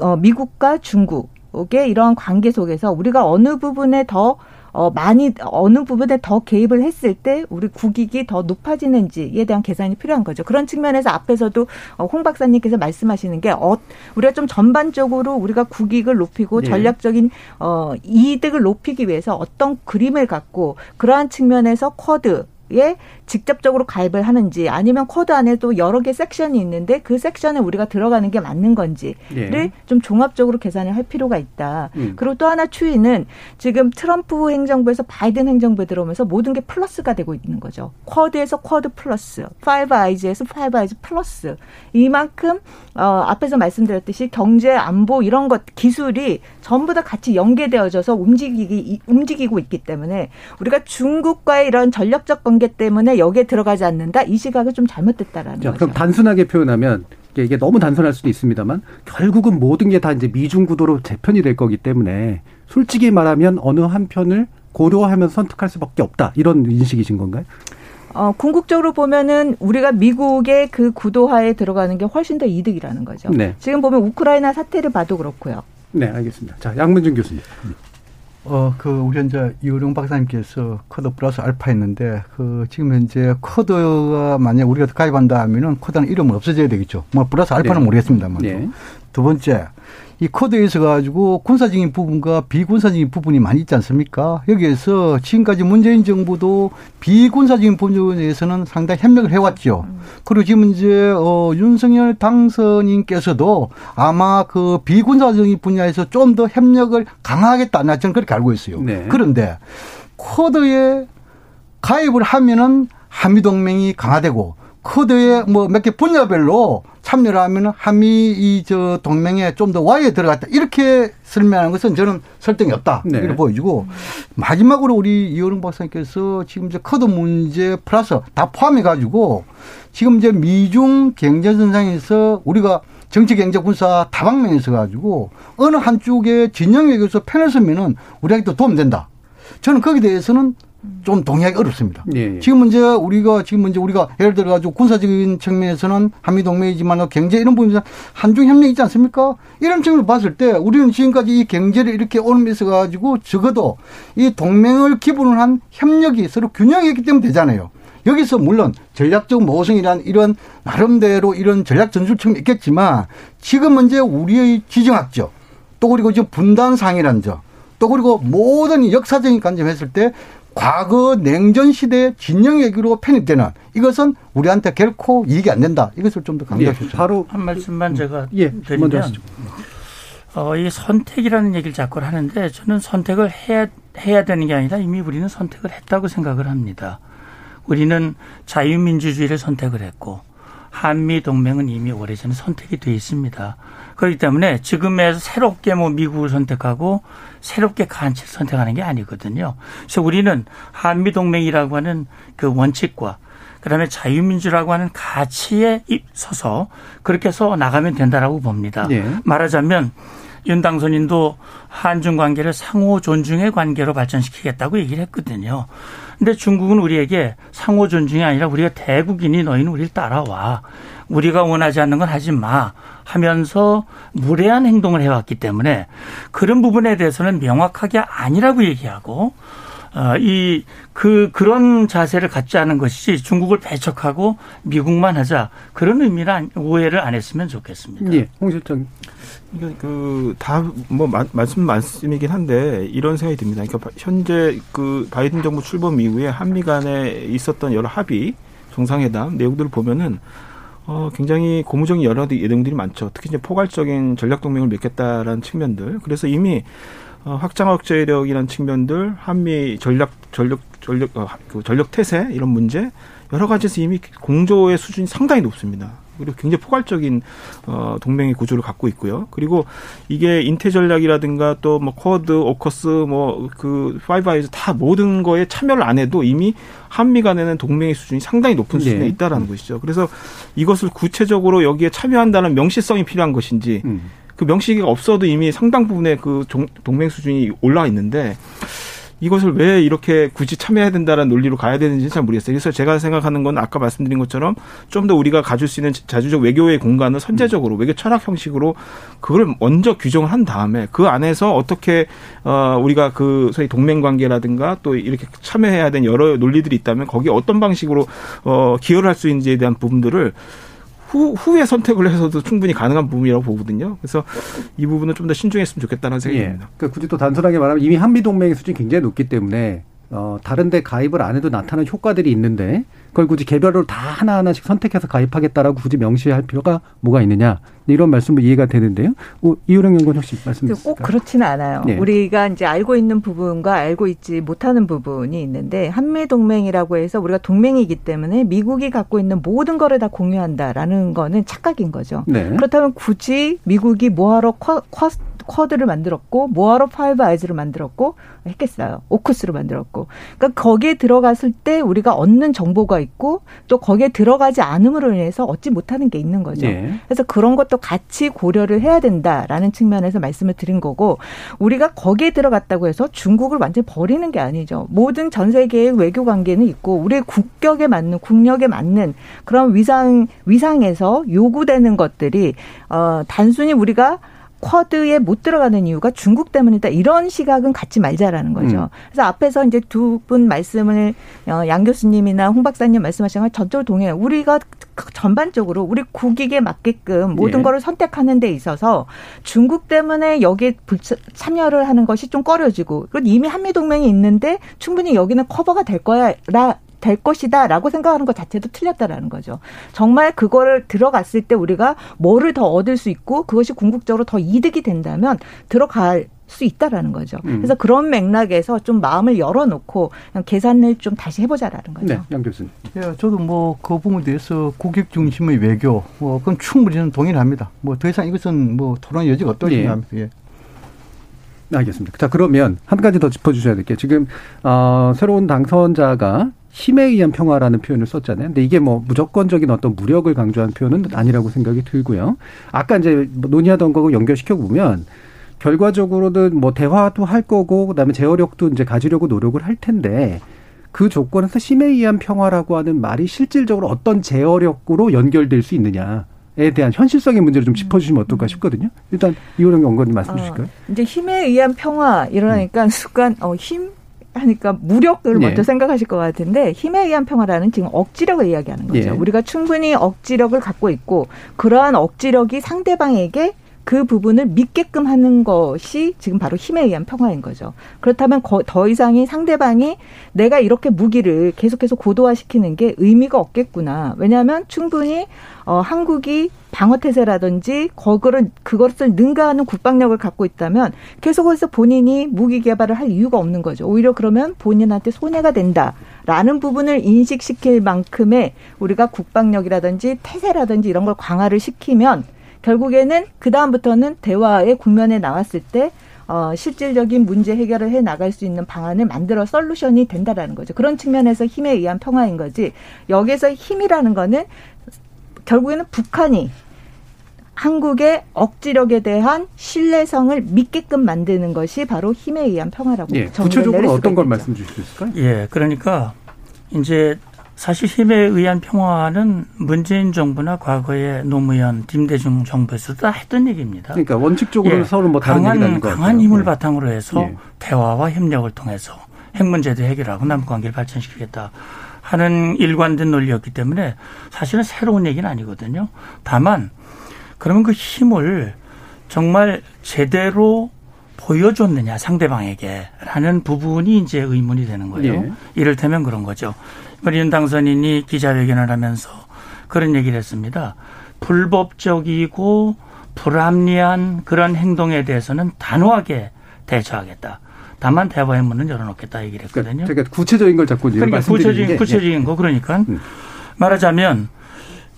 어, 미국과 중국의 이러한 관계 속에서 우리가 어느 부분에 더 어, 많이 어느 부분에 더 개입을 했을 때 우리 국익이 더 높아지는지에 대한 계산이 필요한 거죠. 그런 측면에서 앞에서도 어, 홍 박사님께서 말씀하시는 게 어, 우리가 좀 전반적으로 우리가 국익을 높이고 네. 전략적인 어, 이득을 높이기 위해서 어떤 그림을 갖고 그러한 측면에서 쿼드 에 직접적으로 가입을 하는지 아니면 쿼드 안에도 여러 개 섹션이 있는데 그 섹션에 우리가 들어가는 게 맞는 건지를 예. 좀 종합적으로 계산을 할 필요가 있다. 음. 그리고 또 하나 추이는 지금 트럼프 행정부에서 바이든 행정부에 들어오면서 모든 게 플러스가 되고 있는 거죠. 쿼드에서 쿼드 플러스, Five Eyes에서 Five Eyes 플러스. 이만큼 어 앞에서 말씀드렸듯이 경제 안보 이런 것 기술이 전부 다 같이 연계되어져서 움직이기 움직이고 있기 때문에 우리가 중국과의 이런 전략적 관계 관계 때문에 여기에 들어가지 않는다. 이 시각이 좀 잘못됐다라는 자, 거죠. 그럼 단순하게 표현하면 이게 너무 단순할 수도 있습니다만 결국은 모든 게 다 이제 미중 구도로 재편이 될 거기 때문에 솔직히 말하면 어느 한 편을 고려하면서 선택할 수밖에 없다 이런 인식이신 건가요? 어, 궁극적으로 보면은 우리가 미국의 그 구도하에 들어가는 게 훨씬 더 이득이라는 거죠. 네. 지금 보면 우크라이나 사태를 봐도 그렇고요. 네, 알겠습니다. 자, 양문준 교수님. 어, 그, 우리 현재 이호령 박사님께서 쿼드 플러스 알파 했는데, 그, 지금 현재 쿼드가 만약 우리가 가입한다 하면은 쿼드는 이름은 없어져야 되겠죠. 뭐, 플러스 알파는 네. 모르겠습니다만. 네. 두 번째, 이 코드에 있어 가지고 군사적인 부분과 비군사적인 부분이 많이 있지 않습니까? 여기에서 지금까지 문재인 정부도 비군사적인 부분에서는 상당히 협력을 해왔죠. 그리고 지금 이제 어 윤석열 당선인께서도 아마 그 비군사적인 분야에서 좀 더 협력을 강화하겠다. 나 저는 그렇게 알고 있어요. 네. 그런데 코드에 가입을 하면은 한미동맹이 강화되고 쿼드에 뭐 몇 개 분야별로 참여를 하면 한미 이 저 동맹에 좀 더 와이에 들어갔다 이렇게 설명하는 것은 저는 설득이 없다 네. 이렇게 보여지고 마지막으로 우리 이호령 박사님께서 지금 이제 쿼드 문제 플러스 다 포함해 가지고 지금 이제 미중 경제 전쟁에서 우리가 정치 경제 군사 다방면에서 가지고 어느 한쪽에 진영에 의해서 편을 서면은 우리한테 도 도움된다. 저는 거기에 대해서는 좀 동의하기 어렵습니다. 예, 예. 지금 문제 우리가 지금 문제 우리가 예를 들어 가지고 군사적인 측면에서는 한미 동맹이지만 경제 이런 부분에서 한중 협력 있지 않습니까? 이런 측면을 봤을 때 우리는 지금까지 이 경제를 이렇게 오면서 가지고 적어도 이 동맹을 기본으로 한 협력이 서로 균형했기 때문에 되잖아요. 여기서 물론 전략적 모성이란 이런 나름대로 이런 전략 전술층이 있겠지만 지금 문제 우리의 지정학적 또 그리고 지금 분단상이라는 점. 또 그리고 모든 역사적인 관점했을 때 과거 냉전 시대 진영 얘기로 편입되는 이것은 우리한테 결코 이익이 안 된다. 이것을 좀 더 강조해 주죠. 예, 바로 한 말씀만 제가 예, 드리면 어, 이 선택이라는 얘기를 자꾸 하는데 저는 선택을 해야 해야 되는 게 아니라 이미 우리는 선택을 했다고 생각을 합니다. 우리는 자유민주주의를 선택을 했고 한미 동맹은 이미 오래전에 선택이 돼 있습니다. 그렇기 때문에 지금에서 새롭게 뭐 미국을 선택하고 새롭게 간치를 선택하는 게 아니거든요. 그래서 우리는 한미 동맹이라고 하는 그 원칙과 그다음에 자유민주라고 하는 가치에 서서 그렇게 해서 나가면 된다라고 봅니다. 네. 말하자면 윤 당선인도 한중 관계를 상호 존중의 관계로 발전시키겠다고 얘기를 했거든요. 근데 중국은 우리에게 상호 존중이 아니라 우리가 대국인이 너희는 우리를 따라와. 우리가 원하지 않는 건 하지 마 하면서 무례한 행동을 해왔기 때문에 그런 부분에 대해서는 명확하게 아니라고 얘기하고 어, 이, 그, 그런 자세를 갖지 않은 것이지 중국을 배척하고 미국만 하자. 그런 의미는 오해를 안 했으면 좋겠습니다. 예, 홍 실장. 이게 그, 다, 뭐, 말씀, 말씀이긴 한데, 이런 생각이 듭니다. 그러니까 현재 그 바이든 정부 출범 이후에 한미 간에 있었던 여러 합의, 정상회담 내용들을 보면은 어, 굉장히 고무적인 여러 내용들이 많죠. 특히 이제 포괄적인 전략 동맹을 맺겠다라는 측면들. 그래서 이미 어, 확장 억제력이라는 측면들, 한미 전략 전력 전력 어, 그 전력 태세 이런 문제 여러 가지에서 이미 공조의 수준이 상당히 높습니다. 그리고 굉장히 포괄적인 어, 동맹의 구조를 갖고 있고요. 그리고 이게 인태 전략이라든가 또 뭐 쿼드, 오커스, 뭐 그 Five Eyes 다 모든 거에 참여를 안 해도 이미 한미 간에는 동맹의 수준이 상당히 높은 네. 수준에 있다라는 것이죠. 그래서 이것을 구체적으로 여기에 참여한다는 명시성이 필요한 것인지 음. 그 명시가 없어도 이미 상당 부분의 그 동맹 수준이 올라 있는데 이것을 왜 이렇게 굳이 참여해야 된다는 논리로 가야 되는지 잘 모르겠어요. 그래서 제가 생각하는 건 아까 말씀드린 것처럼 좀 더 우리가 가질 수 있는 자주적 외교의 공간을 선제적으로 외교 철학 형식으로 그걸 먼저 규정을 한 다음에 그 안에서 어떻게 어 우리가 그 소위 동맹 관계라든가 또 이렇게 참여해야 되는 여러 논리들이 있다면 거기에 어떤 방식으로 어 기여를 할 수 있는지에 대한 부분들을 후, 후에 선택을 해서도 충분히 가능한 부분이라고 보거든요. 그래서 이 부분은 좀 더 신중했으면 좋겠다는 생각이 듭니다. 예. 그러니까 굳이 또 단순하게 말하면 이미 한미 동맹의 수준이 굉장히 높기 때문에 어, 다른데 가입을 안 해도 나타나는 효과들이 있는데 그걸 굳이 개별로 다 하나하나씩 선택해서 가입하겠다라고 굳이 명시할 필요가 뭐가 있느냐 이런 말씀도 이해가 되는데요. 어, 이효령 연구원 혹시 말씀 주실까요? 꼭 그렇지는 않아요. 네. 우리가 이제 알고 있는 부분과 알고 있지 못하는 부분이 있는데 한미 동맹이라고 해서 우리가 동맹이기 때문에 미국이 갖고 있는 모든 거를 다 공유한다라는 거는 착각인 거죠. 네. 그렇다면 굳이 미국이 뭐하러 쿼, 쿼 쿼드를 만들었고 뭐하러 Five Eyes를 만들었고 했겠어요. 오커스를 만들었고. 그러니까 거기에 들어갔을 때 우리가 얻는 정보가 있고 또 거기에 들어가지 않음으로 인해서 얻지 못하는 게 있는 거죠. 예. 그래서 그런 것도 같이 고려를 해야 된다라는 측면에서 말씀을 드린 거고 우리가 거기에 들어갔다고 해서 중국을 완전히 버리는 게 아니죠. 모든 전 세계의 외교 관계는 있고 우리의 국격에 맞는 국력에 맞는 그런 위상 위상에서 요구되는 것들이 어 단순히 우리가 쿼드에 못 들어가는 이유가 중국 때문이다. 이런 시각은 갖지 말자라는 거죠. 음. 그래서 앞에서 이제 두 분 말씀을 어, 양 교수님이나 홍 박사님 말씀하신 걸 전적으로 동의해요. 우리가 전반적으로 우리 국익에 맞게끔 모든 예. 거를 선택하는 데 있어서 중국 때문에 여기에 참여를 하는 것이 좀 꺼려지고 그리고 이미 한미 동맹이 있는데 충분히 여기는 커버가 될 거야 라 될 것이다 라고 생각하는 것 자체도 틀렸다라는 거죠. 정말 그거를 들어갔을 때 우리가 뭐를 더 얻을 수 있고 그것이 궁극적으로 더 이득이 된다면 들어갈 수 있다라는 거죠. 음. 그래서 그런 맥락에서 좀 마음을 열어놓고 그냥 계산을 좀 다시 해보자라는 거죠. 네, 양 교수님. 예, 저도 뭐 그 부분에 대해서 고객 중심의 외교, 뭐 그건 충분히 저는 동의합니다. 뭐 더 이상 이것은 뭐 토론 여지가 없다고 예. 생각합니다. 예. 알겠습니다. 자 그러면 한 가지 더 짚어주셔야 될 게 지금 어, 새로운 당선자가 힘에 의한 평화라는 표현을 썼잖아요. 근데 이게 뭐 무조건적인 어떤 무력을 강조한 표현은 아니라고 생각이 들고요. 아까 이제 뭐 논의하던 거고 연결시켜 보면 결과적으로는 뭐 대화도 할 거고 그다음에 제어력도 이제 가지려고 노력을 할 텐데 그 조건에서 힘에 의한 평화라고 하는 말이 실질적으로 어떤 제어력으로 연결될 수 있느냐. 에 대한 현실성의 문제를 좀 짚어주시면 어떨까 싶거든요. 일단 이호령 연구원님 말씀 주실까요? 어, 이제 힘에 의한 평화 이러니까 음. 순간 어, 힘 하니까 무력을 네. 먼저 생각하실 것 같은데 힘에 의한 평화라는 지금 억지력을 이야기하는 거죠. 예. 우리가 충분히 억지력을 갖고 있고 그러한 억지력이 상대방에게 그 부분을 믿게끔 하는 것이 지금 바로 힘에 의한 평화인 거죠. 그렇다면 더 이상이 상대방이 내가 이렇게 무기를 계속해서 고도화시키는 게 의미가 없겠구나. 왜냐하면 충분히 어, 한국이 방어 태세라든지 거그를 그것을 능가하는 국방력을 갖고 있다면 계속해서 본인이 무기 개발을 할 이유가 없는 거죠. 오히려 그러면 본인한테 손해가 된다라는 부분을 인식시킬 만큼의 우리가 국방력이라든지 태세라든지 이런 걸 강화를 시키면 결국에는 그 다음부터는 대화의 국면에 나왔을 때 어, 실질적인 문제 해결을 해 나갈 수 있는 방안을 만들어 솔루션이 된다라는 거죠. 그런 측면에서 힘에 의한 평화인 거지. 여기서 힘이라는 거는 결국에는 북한이 한국의 억지력에 대한 신뢰성을 믿게끔 만드는 것이 바로 힘에 의한 평화라고 예, 구체적으로 어떤 걸 말씀 주실 수 있을까요? 예, 그러니까 이제 사실 힘에 의한 평화는 문재인 정부나 과거에 노무현, 김대중 정부에서도 다 했던 얘기입니다. 그러니까 원칙적으로 예, 서로 뭐 강한 강한 힘을 예. 바탕으로 해서 예. 대화와 협력을 통해서 핵 문제도 해결하고 남북 관계를 발전시키겠다. 하는 일관된 논리였기 때문에 사실은 새로운 얘기는 아니거든요. 다만 그러면 그 힘을 정말 제대로 보여줬느냐 상대방에게라는 부분이 이제 의문이 되는 거예요. 예. 이를테면 그런 거죠. 이번 당선인이 기자회견을 하면서 그런 얘기를 했습니다. 불법적이고 불합리한 그런 행동에 대해서는 단호하게 대처하겠다. 다만 대화의 문은 열어놓겠다 얘기를 했거든요. 그러니까 구체적인 걸 자꾸 그러니까 구체적인 구체적인 예. 거 그러니까 음. 말하자면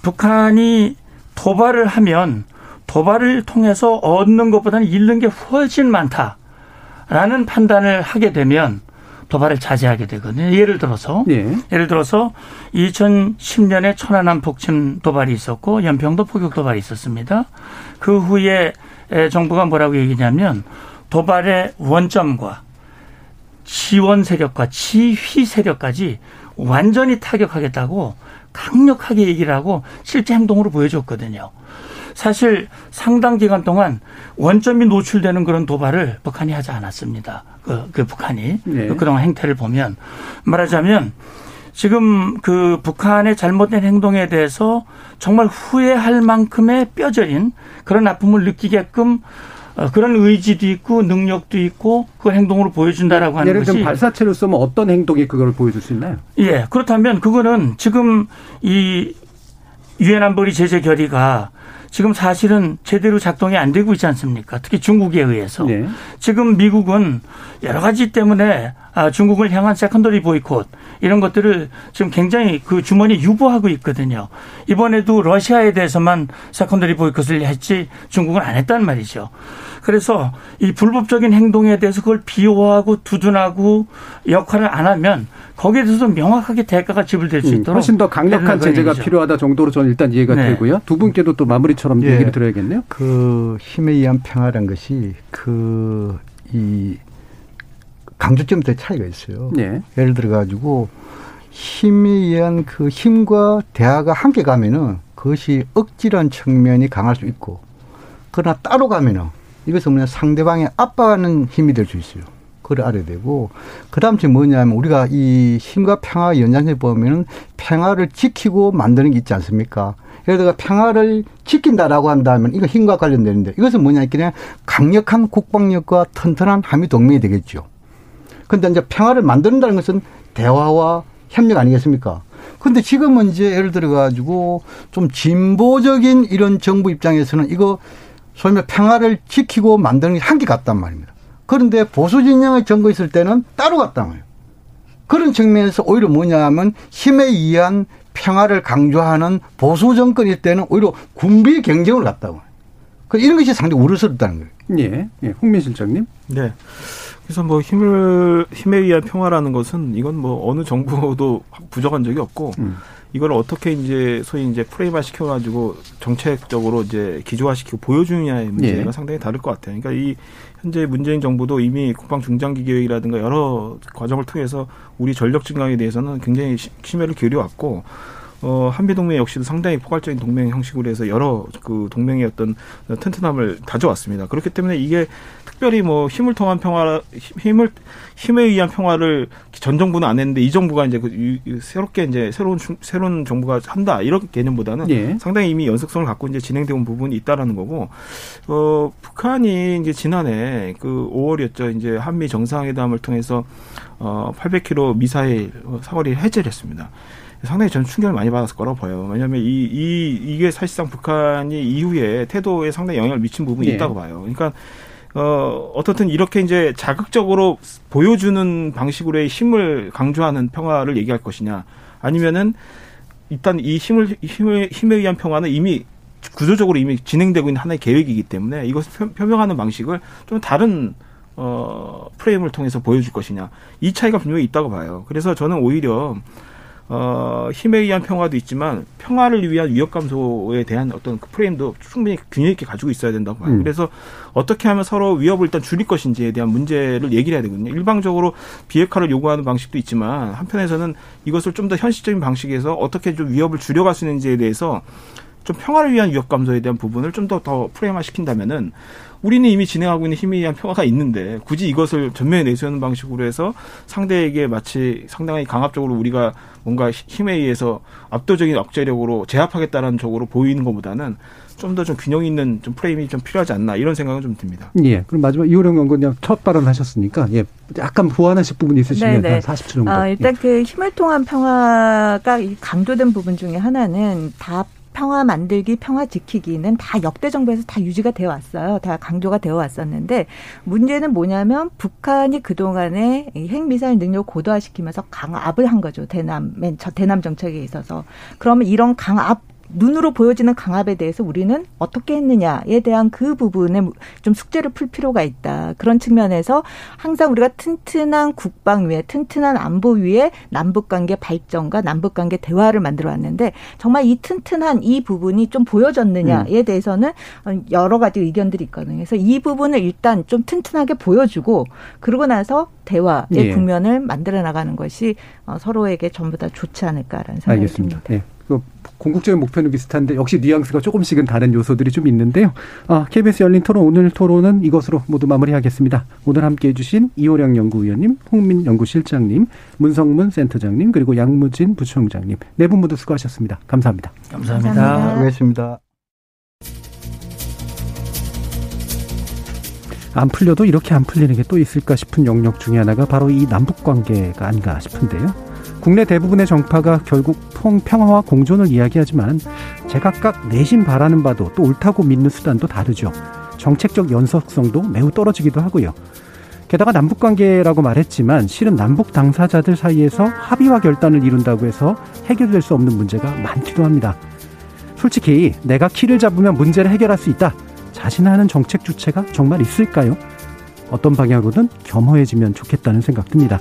북한이 도발을 하면 도발을 통해서 얻는 것보다는 잃는 게 훨씬 많다라는 판단을 하게 되면 도발을 자제하게 되거든요. 예를 들어서 예. 예를 들어서 2010년에 천안함 북침 도발이 있었고 연평도 포격 도발이 있었습니다. 그 후에 정부가 뭐라고 얘기냐면 도발의 원점과 지원 세력과 지휘 세력까지 완전히 타격하겠다고 강력하게 얘기를 하고 실제 행동으로 보여줬거든요. 사실 상당 기간 동안 원점이 노출되는 그런 도발을 북한이 하지 않았습니다. 그, 그 북한이 네. 그동안 행태를 보면 말하자면 지금 그 북한의 잘못된 행동에 대해서 정말 후회할 만큼의 뼈저린 그런 아픔을 느끼게끔 어, 그런 의지도 있고 능력도 있고 그 행동으로 보여준다라고 하는 예를 것이 예를 들면 발사체를 쏘면 어떤 행동이 그걸 보여줄 수 있나요? 예, 그렇다면 그거는 지금 이 유엔 안보리 제재 결의가 지금 사실은 제대로 작동이 안 되고 있지 않습니까? 특히 중국에 의해서. 네. 지금 미국은 여러 가지 때문에 아, 중국을 향한 secondary boycott 이런 것들을 지금 굉장히 그 주머니 유보하고 있거든요. 이번에도 러시아에 대해서만 secondary boycott을 했지 중국은 안 했단 말이죠. 그래서 이 불법적인 행동에 대해서 그걸 비호하고 두둔하고 역할을 안 하면 거기에 대해서 명확하게 대가가 지불될 수 음, 있도록 훨씬 더 강력한 제재가 얘기죠. 필요하다 정도로 저는 일단 이해가 네. 되고요. 두 분께도 또 마무리처럼 예. 얘기를 드려야겠네요. 그 힘에 의한 평화란 것이 그 이 강조점들의 차이가 있어요. 네. 예를 들어 가지고 힘에 의한 그 힘과 대화가 함께 가면은 그것이 억지란 측면이 강할 수 있고 그러나 따로 가면은 이것은 뭐냐 상대방의 압박하는 힘이 될 수 있어요. 그걸 알아야 되고 그다음 에 뭐냐면 우리가 이 힘과 평화 연장선에 보면은 평화를 지키고 만드는 게 있지 않습니까? 예를 들어 평화를 지킨다라고 한다면 이거 힘과 관련되는데 이것은 뭐냐 그냥 강력한 국방력과 튼튼한 한미 동맹이 되겠죠. 근데 이제 평화를 만든다는 것은 대화와 협력 아니겠습니까? 근데 지금은 이제 예를 들어 가지고 좀 진보적인 이런 정부 입장에서는 이거 소위 말 평화를 지키고 만드는 게 한계 같단 말입니다. 그런데 보수 진영의 정부 있을 때는 따로 갔단 말이에요. 그런 측면에서 오히려 뭐냐면 힘에 의한 평화를 강조하는 보수 정권일 때는 오히려 군비 경쟁을 갔다고. 그 이런 것이 상당히 우려스럽다는 거예요. 예. 예. 홍민 실장님. 네. 그래서 뭐 힘을 힘에 의한 평화라는 것은 이건 뭐 어느 정부도 부정한 적이 없고 음. 이걸 어떻게 이제 소위 이제 프레임화 시켜가지고 정책적으로 이제 기조화시키고 보여주느냐의 문제가 예. 상당히 다를 것 같아요. 그러니까 이 현재 문재인 정부도 이미 국방 중장기 계획이라든가 여러 과정을 통해서 우리 전력 증강에 대해서는 굉장히 심혈을 기울여왔고 어, 한미 동맹 역시도 상당히 포괄적인 동맹 형식으로 해서 여러 그 동맹의 어떤 튼튼함을 다져왔습니다. 그렇기 때문에 이게 특별히 뭐 힘을 통한 평화, 힘을 힘에 의한 평화를 전 정부는 안 했는데 이 정부가 이제 그 새롭게 이제 새로운 새로운 정부가 한다 이런 개념보다는 예. 상당히 이미 연속성을 갖고 이제 진행되어 온 부분이 있다라는 거고 어 북한이 이제 지난해 그 5월이었죠 이제 한미 정상회담을 통해서 어 800km 미사일 사거리 해제를 했습니다. 상당히 저는 충격을 많이 받았을 거라고 봐요. 왜냐하면 이, 이, 이게 사실상 북한이 이후에 태도에 상당히 영향을 미친 부분이 네. 있다고 봐요. 그러니까 어, 어떻든 이렇게 이제 자극적으로 보여주는 방식으로의 힘을 강조하는 평화를 얘기할 것이냐 아니면은 일단 이 힘을 힘을 힘에 의한 평화는 이미 구조적으로 이미 진행되고 있는 하나의 계획이기 때문에 이것을 표명하는 방식을 좀 다른 어 프레임을 통해서 보여줄 것이냐 이 차이가 분명히 있다고 봐요. 그래서 저는 오히려 어, 힘에 의한 평화도 있지만 평화를 위한 위협 감소에 대한 어떤 그 프레임도 충분히 균형 있게 가지고 있어야 된다고 봐요. 음. 그래서 어떻게 하면 서로 위협을 일단 줄일 것인지에 대한 문제를 얘기를 해야 되거든요. 일방적으로 비핵화를 요구하는 방식도 있지만 한편에서는 이것을 좀 더 현실적인 방식에서 어떻게 좀 위협을 줄여갈 수 있는지에 대해서 좀 평화를 위한 위협 감소에 대한 부분을 좀 더 더 프레임화 시킨다면은 우리는 이미 진행하고 있는 힘에 의한 평화가 있는데 굳이 이것을 전면에 내세우는 방식으로 해서 상대에게 마치 상당히 강압적으로 우리가 뭔가 힘에 의해서 압도적인 억제력으로 제압하겠다는 쪽으로 보이는 것보다는 좀 더좀 좀 균형 있는 좀 프레임이 좀 필요하지 않나 이런 생각은 좀 듭니다. 예. 그럼 마지막 이호령 연구원님 첫 발언 하셨으니까 예. 약간 보완하실 부분이 있으시면 네네. 한 40초 정도. 아, 일단 예. 그 힘을 통한 평화가 강조된 부분 중에 하나는 다 평화 만들기, 평화 지키기는 다 역대 정부에서 다 유지가 되어 왔어요. 다 강조가 되어 왔었는데 문제는 뭐냐면 북한이 그동안에 핵미사일 능력 고도화시키면서 강압을 한 거죠. 대남, 맨, 저 대남 정책에 있어서. 그러면 이런 강압 눈으로 보여지는 강압에 대해서 우리는 어떻게 했느냐에 대한 그 부분에 좀 숙제를 풀 필요가 있다. 그런 측면에서 항상 우리가 튼튼한 국방 위에 튼튼한 안보 위에 남북 관계 발전과 남북 관계 대화를 만들어 왔는데 정말 이 튼튼한 이 부분이 좀 보여졌느냐에 음. 대해서는 여러 가지 의견들이 있거든요. 그래서 이 부분을 일단 좀 튼튼하게 보여주고 그러고 나서 대화의 예. 국면을 만들어 나가는 것이 어, 서로에게 전부 다 좋지 않을까라는 생각이 알겠습니다. 듭니다. 예. 그 궁극적인 목표는 비슷한데 역시 뉘앙스가 조금씩은 다른 요소들이 좀 있는데요. 아, KBS 열린 토론 오늘 토론은 이것으로 모두 마무리하겠습니다. 오늘 함께해 주신 이호령 연구위원님, 홍민 연구실장님, 문성문 센터장님, 그리고 양무진 부총장님 네 분 모두 수고하셨습니다. 감사합니다. 감사합니다. 감사합니다. 고맙습니다. 안 풀려도 이렇게 안 풀리는 게 또 있을까 싶은 영역 중에 하나가 바로 이 남북 관계가 아닌가 싶은데요. 국내 대부분의 정파가 결국 통 평화와 공존을 이야기하지만 제각각 내심 바라는 바도 또 옳다고 믿는 수단도 다르죠. 정책적 연속성도 매우 떨어지기도 하고요. 게다가 남북 관계라고 말했지만 실은 남북 당사자들 사이에서 합의와 결단을 이룬다고 해서 해결될 수 없는 문제가 많기도 합니다. 솔직히 내가 키를 잡으면 문제를 해결할 수 있다. 자신하는 정책 주체가 정말 있을까요? 어떤 방향으로든 겸허해지면 좋겠다는 생각 듭니다.